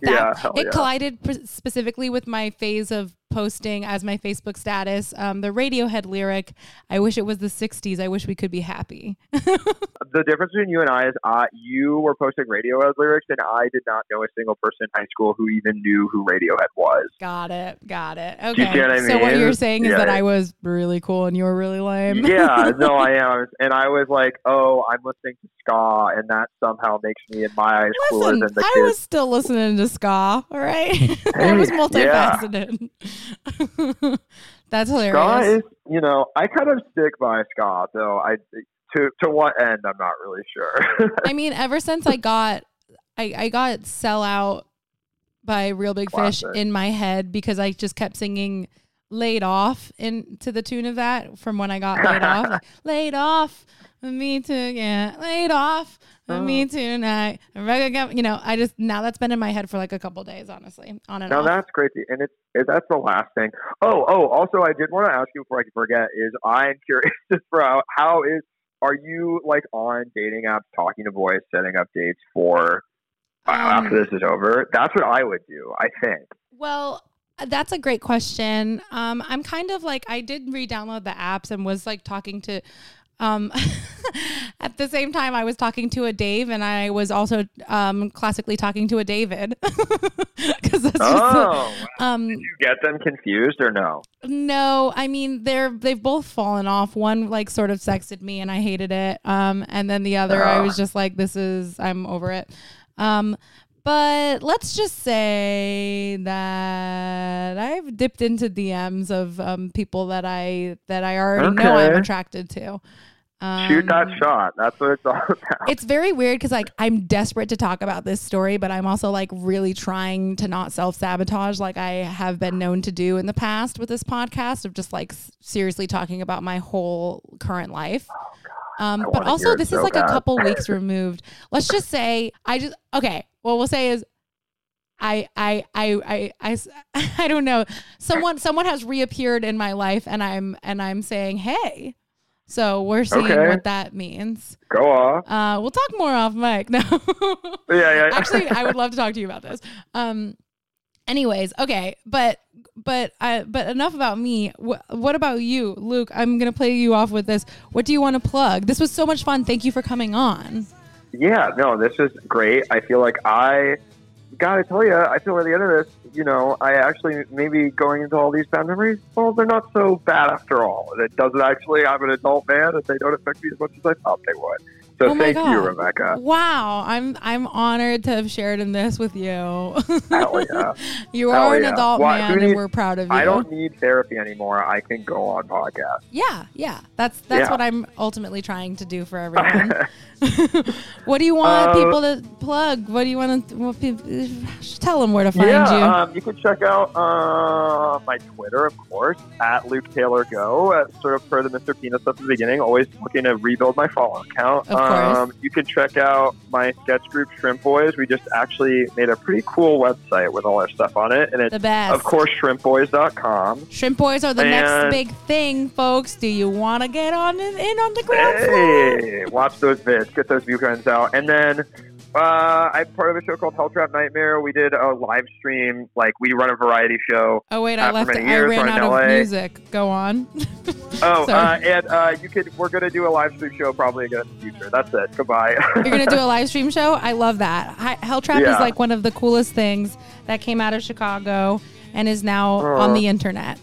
That, yeah, it yeah. collided specifically with my phase of posting as my Facebook status um, the Radiohead lyric. I wish it was the '60s. I wish we could be happy. the difference between you and I is uh, you were posting Radiohead lyrics, and I did not know a single person in high school who even knew who Radiohead was. got it. Got it. you Okay. see what I So what you're saying is Yeah. that I was really cool and you were really lame. yeah, no, I am, and I was like, "Oh, I'm listening to ska, and that somehow makes me, in my eyes, cooler than the I kids." was still listening to ska. All right, I was multifaceted. That's ska hilarious. is, you know, I kind of stick by ska, though. I to to what end, I'm not really sure. I mean, ever since I got, I, I got "Sell Out" by Reel Big Fish in my head because I just kept singing "Laid Off" in to the tune of that from when I got laid off. Like, laid off, me too, yeah, laid off. Me Oh. tonight. You know, I just now that's been in my head for like a couple days, honestly, on and Now off. that's great, to- and it's it, that's the last thing. Oh, oh, also, I did want to ask you before I forget. Is I'm curious just for how, how is are you like on dating apps, talking to boys, setting up dates for uh, Um, after this is over? That's what I would do. I think. Well, that's a great question. Um, I'm kind of like I did re-download the apps and was like talking to. Um, at the same time, I was talking to a Dave, and I was also um, classically talking to a David because that's just Oh, um, did you get them confused or no? no, I mean they're they've both fallen off. One like sort of sexted me and I hated it. Um, and then the other I Ah. was just like, this is I'm over it. Um, but let's just say that I've dipped into DMs of um, people that I that I already know I'm attracted to. Um, Shoot that shot. That's what it's all about. it's very weird because like I'm desperate to talk about this story, but I'm also like really trying to not self sabotage like I have been known to do in the past with this podcast of just like s- seriously talking about my whole current life. Um, but also, this is so like a couple weeks removed. Let's just say I just okay. What we'll say is I I I I I I don't know. Someone someone has reappeared in my life, and I'm and I'm saying hey. So we're seeing Okay. what that means. Go off. Uh, we'll talk more off mic. No, Yeah, yeah. actually, I would love to talk to you about this. Um, anyways, okay, but but I but enough about me. Wh- what about you, Luke? I'm gonna play you off with this. What do you want to plug? This was so much fun. Thank you for coming on. Yeah, no, this is great. I feel like I gotta tell you, I feel at the end of this, you know, I actually maybe going into all these bad memories. Well, they're not so bad after all. It doesn't actually. I'm an adult man, and they don't affect me as much as I thought they would. So Oh my thank you, God. Rebecca. Wow, I'm I'm honored to have shared in this with you. Hell yeah. you Hell are an yeah. adult Why- man, who and we're proud of you. I don't need therapy anymore. I can go on podcasts. Yeah, yeah. That's that's Yeah. what I'm ultimately trying to do for everyone. what do you want Uh, people to plug? What do you want to what people, tell them where to find yeah, you? Um, you can check out uh, my Twitter, of course, at Luke Taylor Go. Uh, sort of per the Mr. Peanut stuff at the beginning, always looking to rebuild my follow account. Of. Um, you can check out my sketch group, Shrimp Boys. We just actually made a pretty cool website with all our stuff on it, and it's the best. of course shrimpboys.com. Shrimp boys are the next big thing, folks. Do you want to get on in, in on the ground floor? Hey, watch those vids, get those view codes out, and then. Uh, I'm part of a show called Hell Trap Nightmare. We did a live stream, like we run a variety show Oh wait, I After left. I ran out of music. Go on. Oh, uh, and uh, you could. We're gonna do a live stream show probably again in the future. That's it. Goodbye. You're gonna do a live stream show. I love that. Hi- Hell Trap is like one of the coolest things that came out of Chicago and is now on Uh. the internet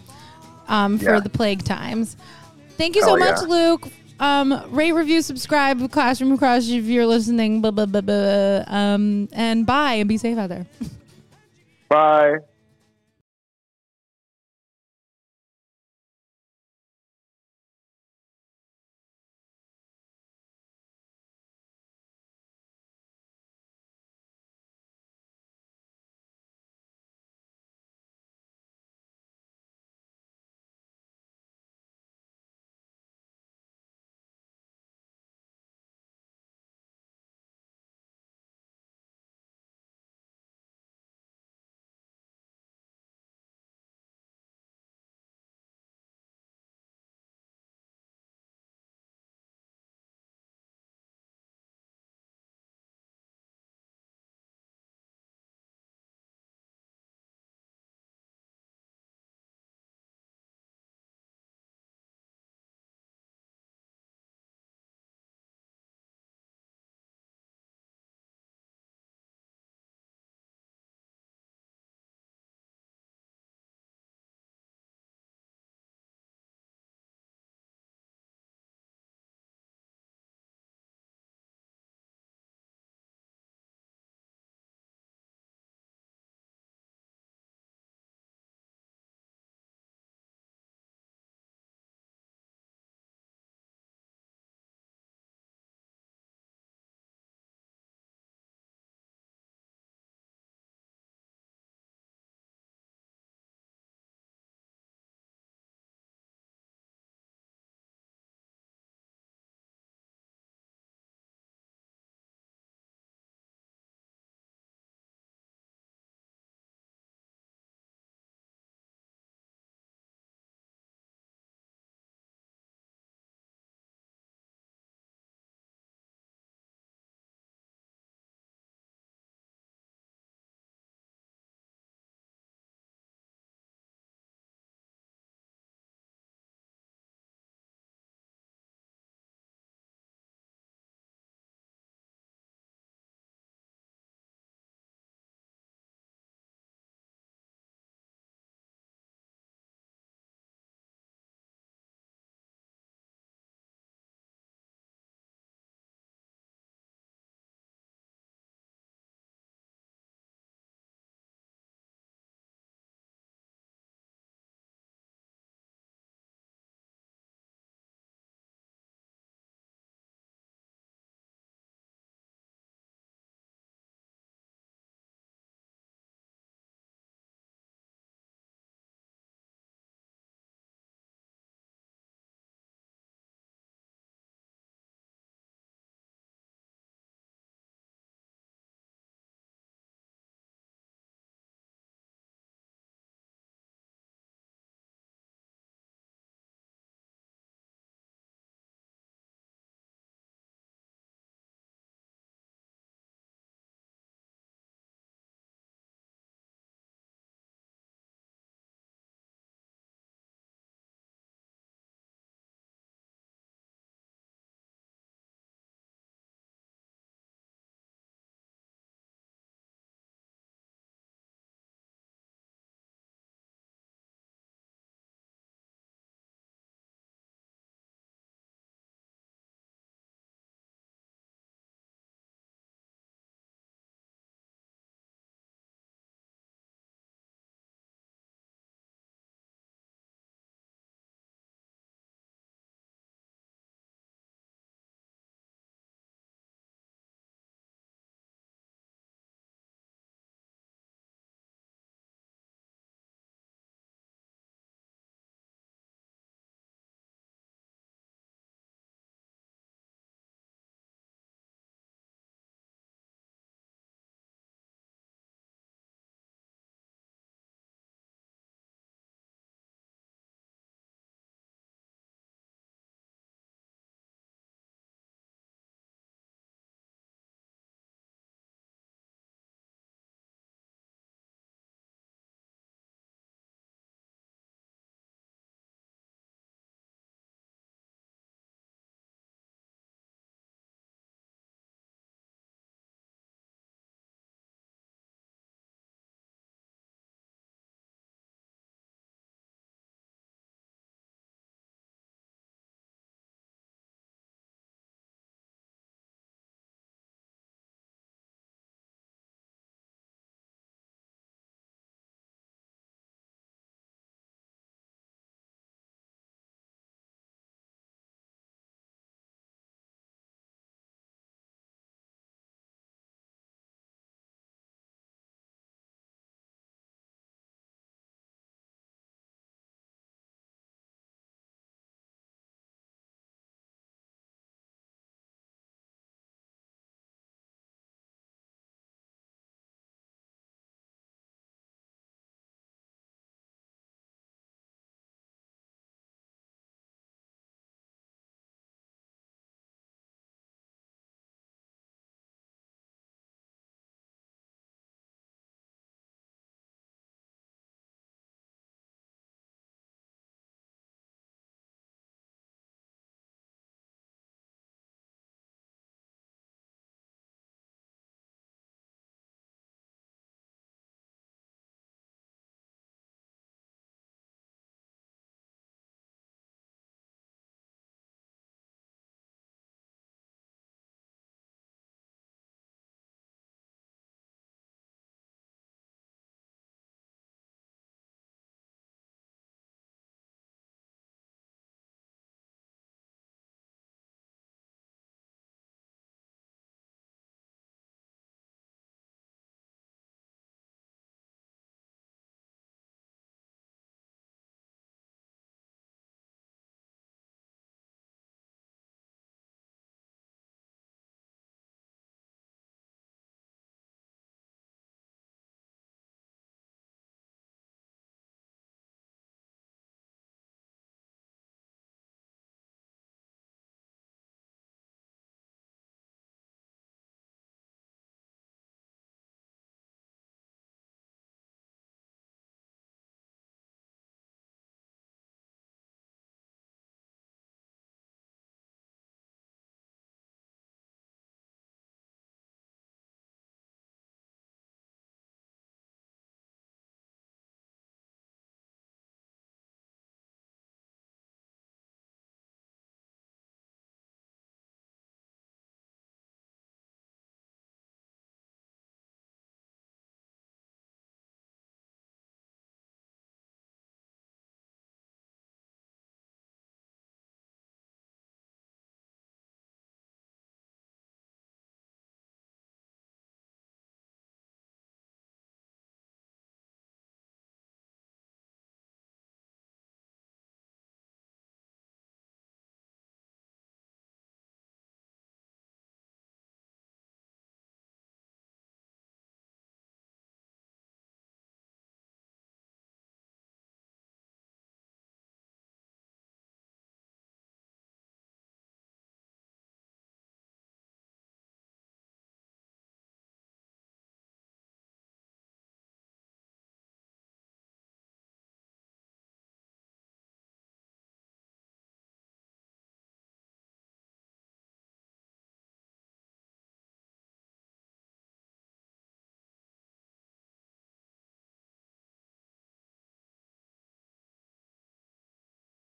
um, for Yeah. the plague times. Thank you so Hell much, yeah. Luke. Um, rate, review, subscribe, Classroom Crush if you're listening. Blah blah blah blah. Um, and bye and be safe out there. Bye.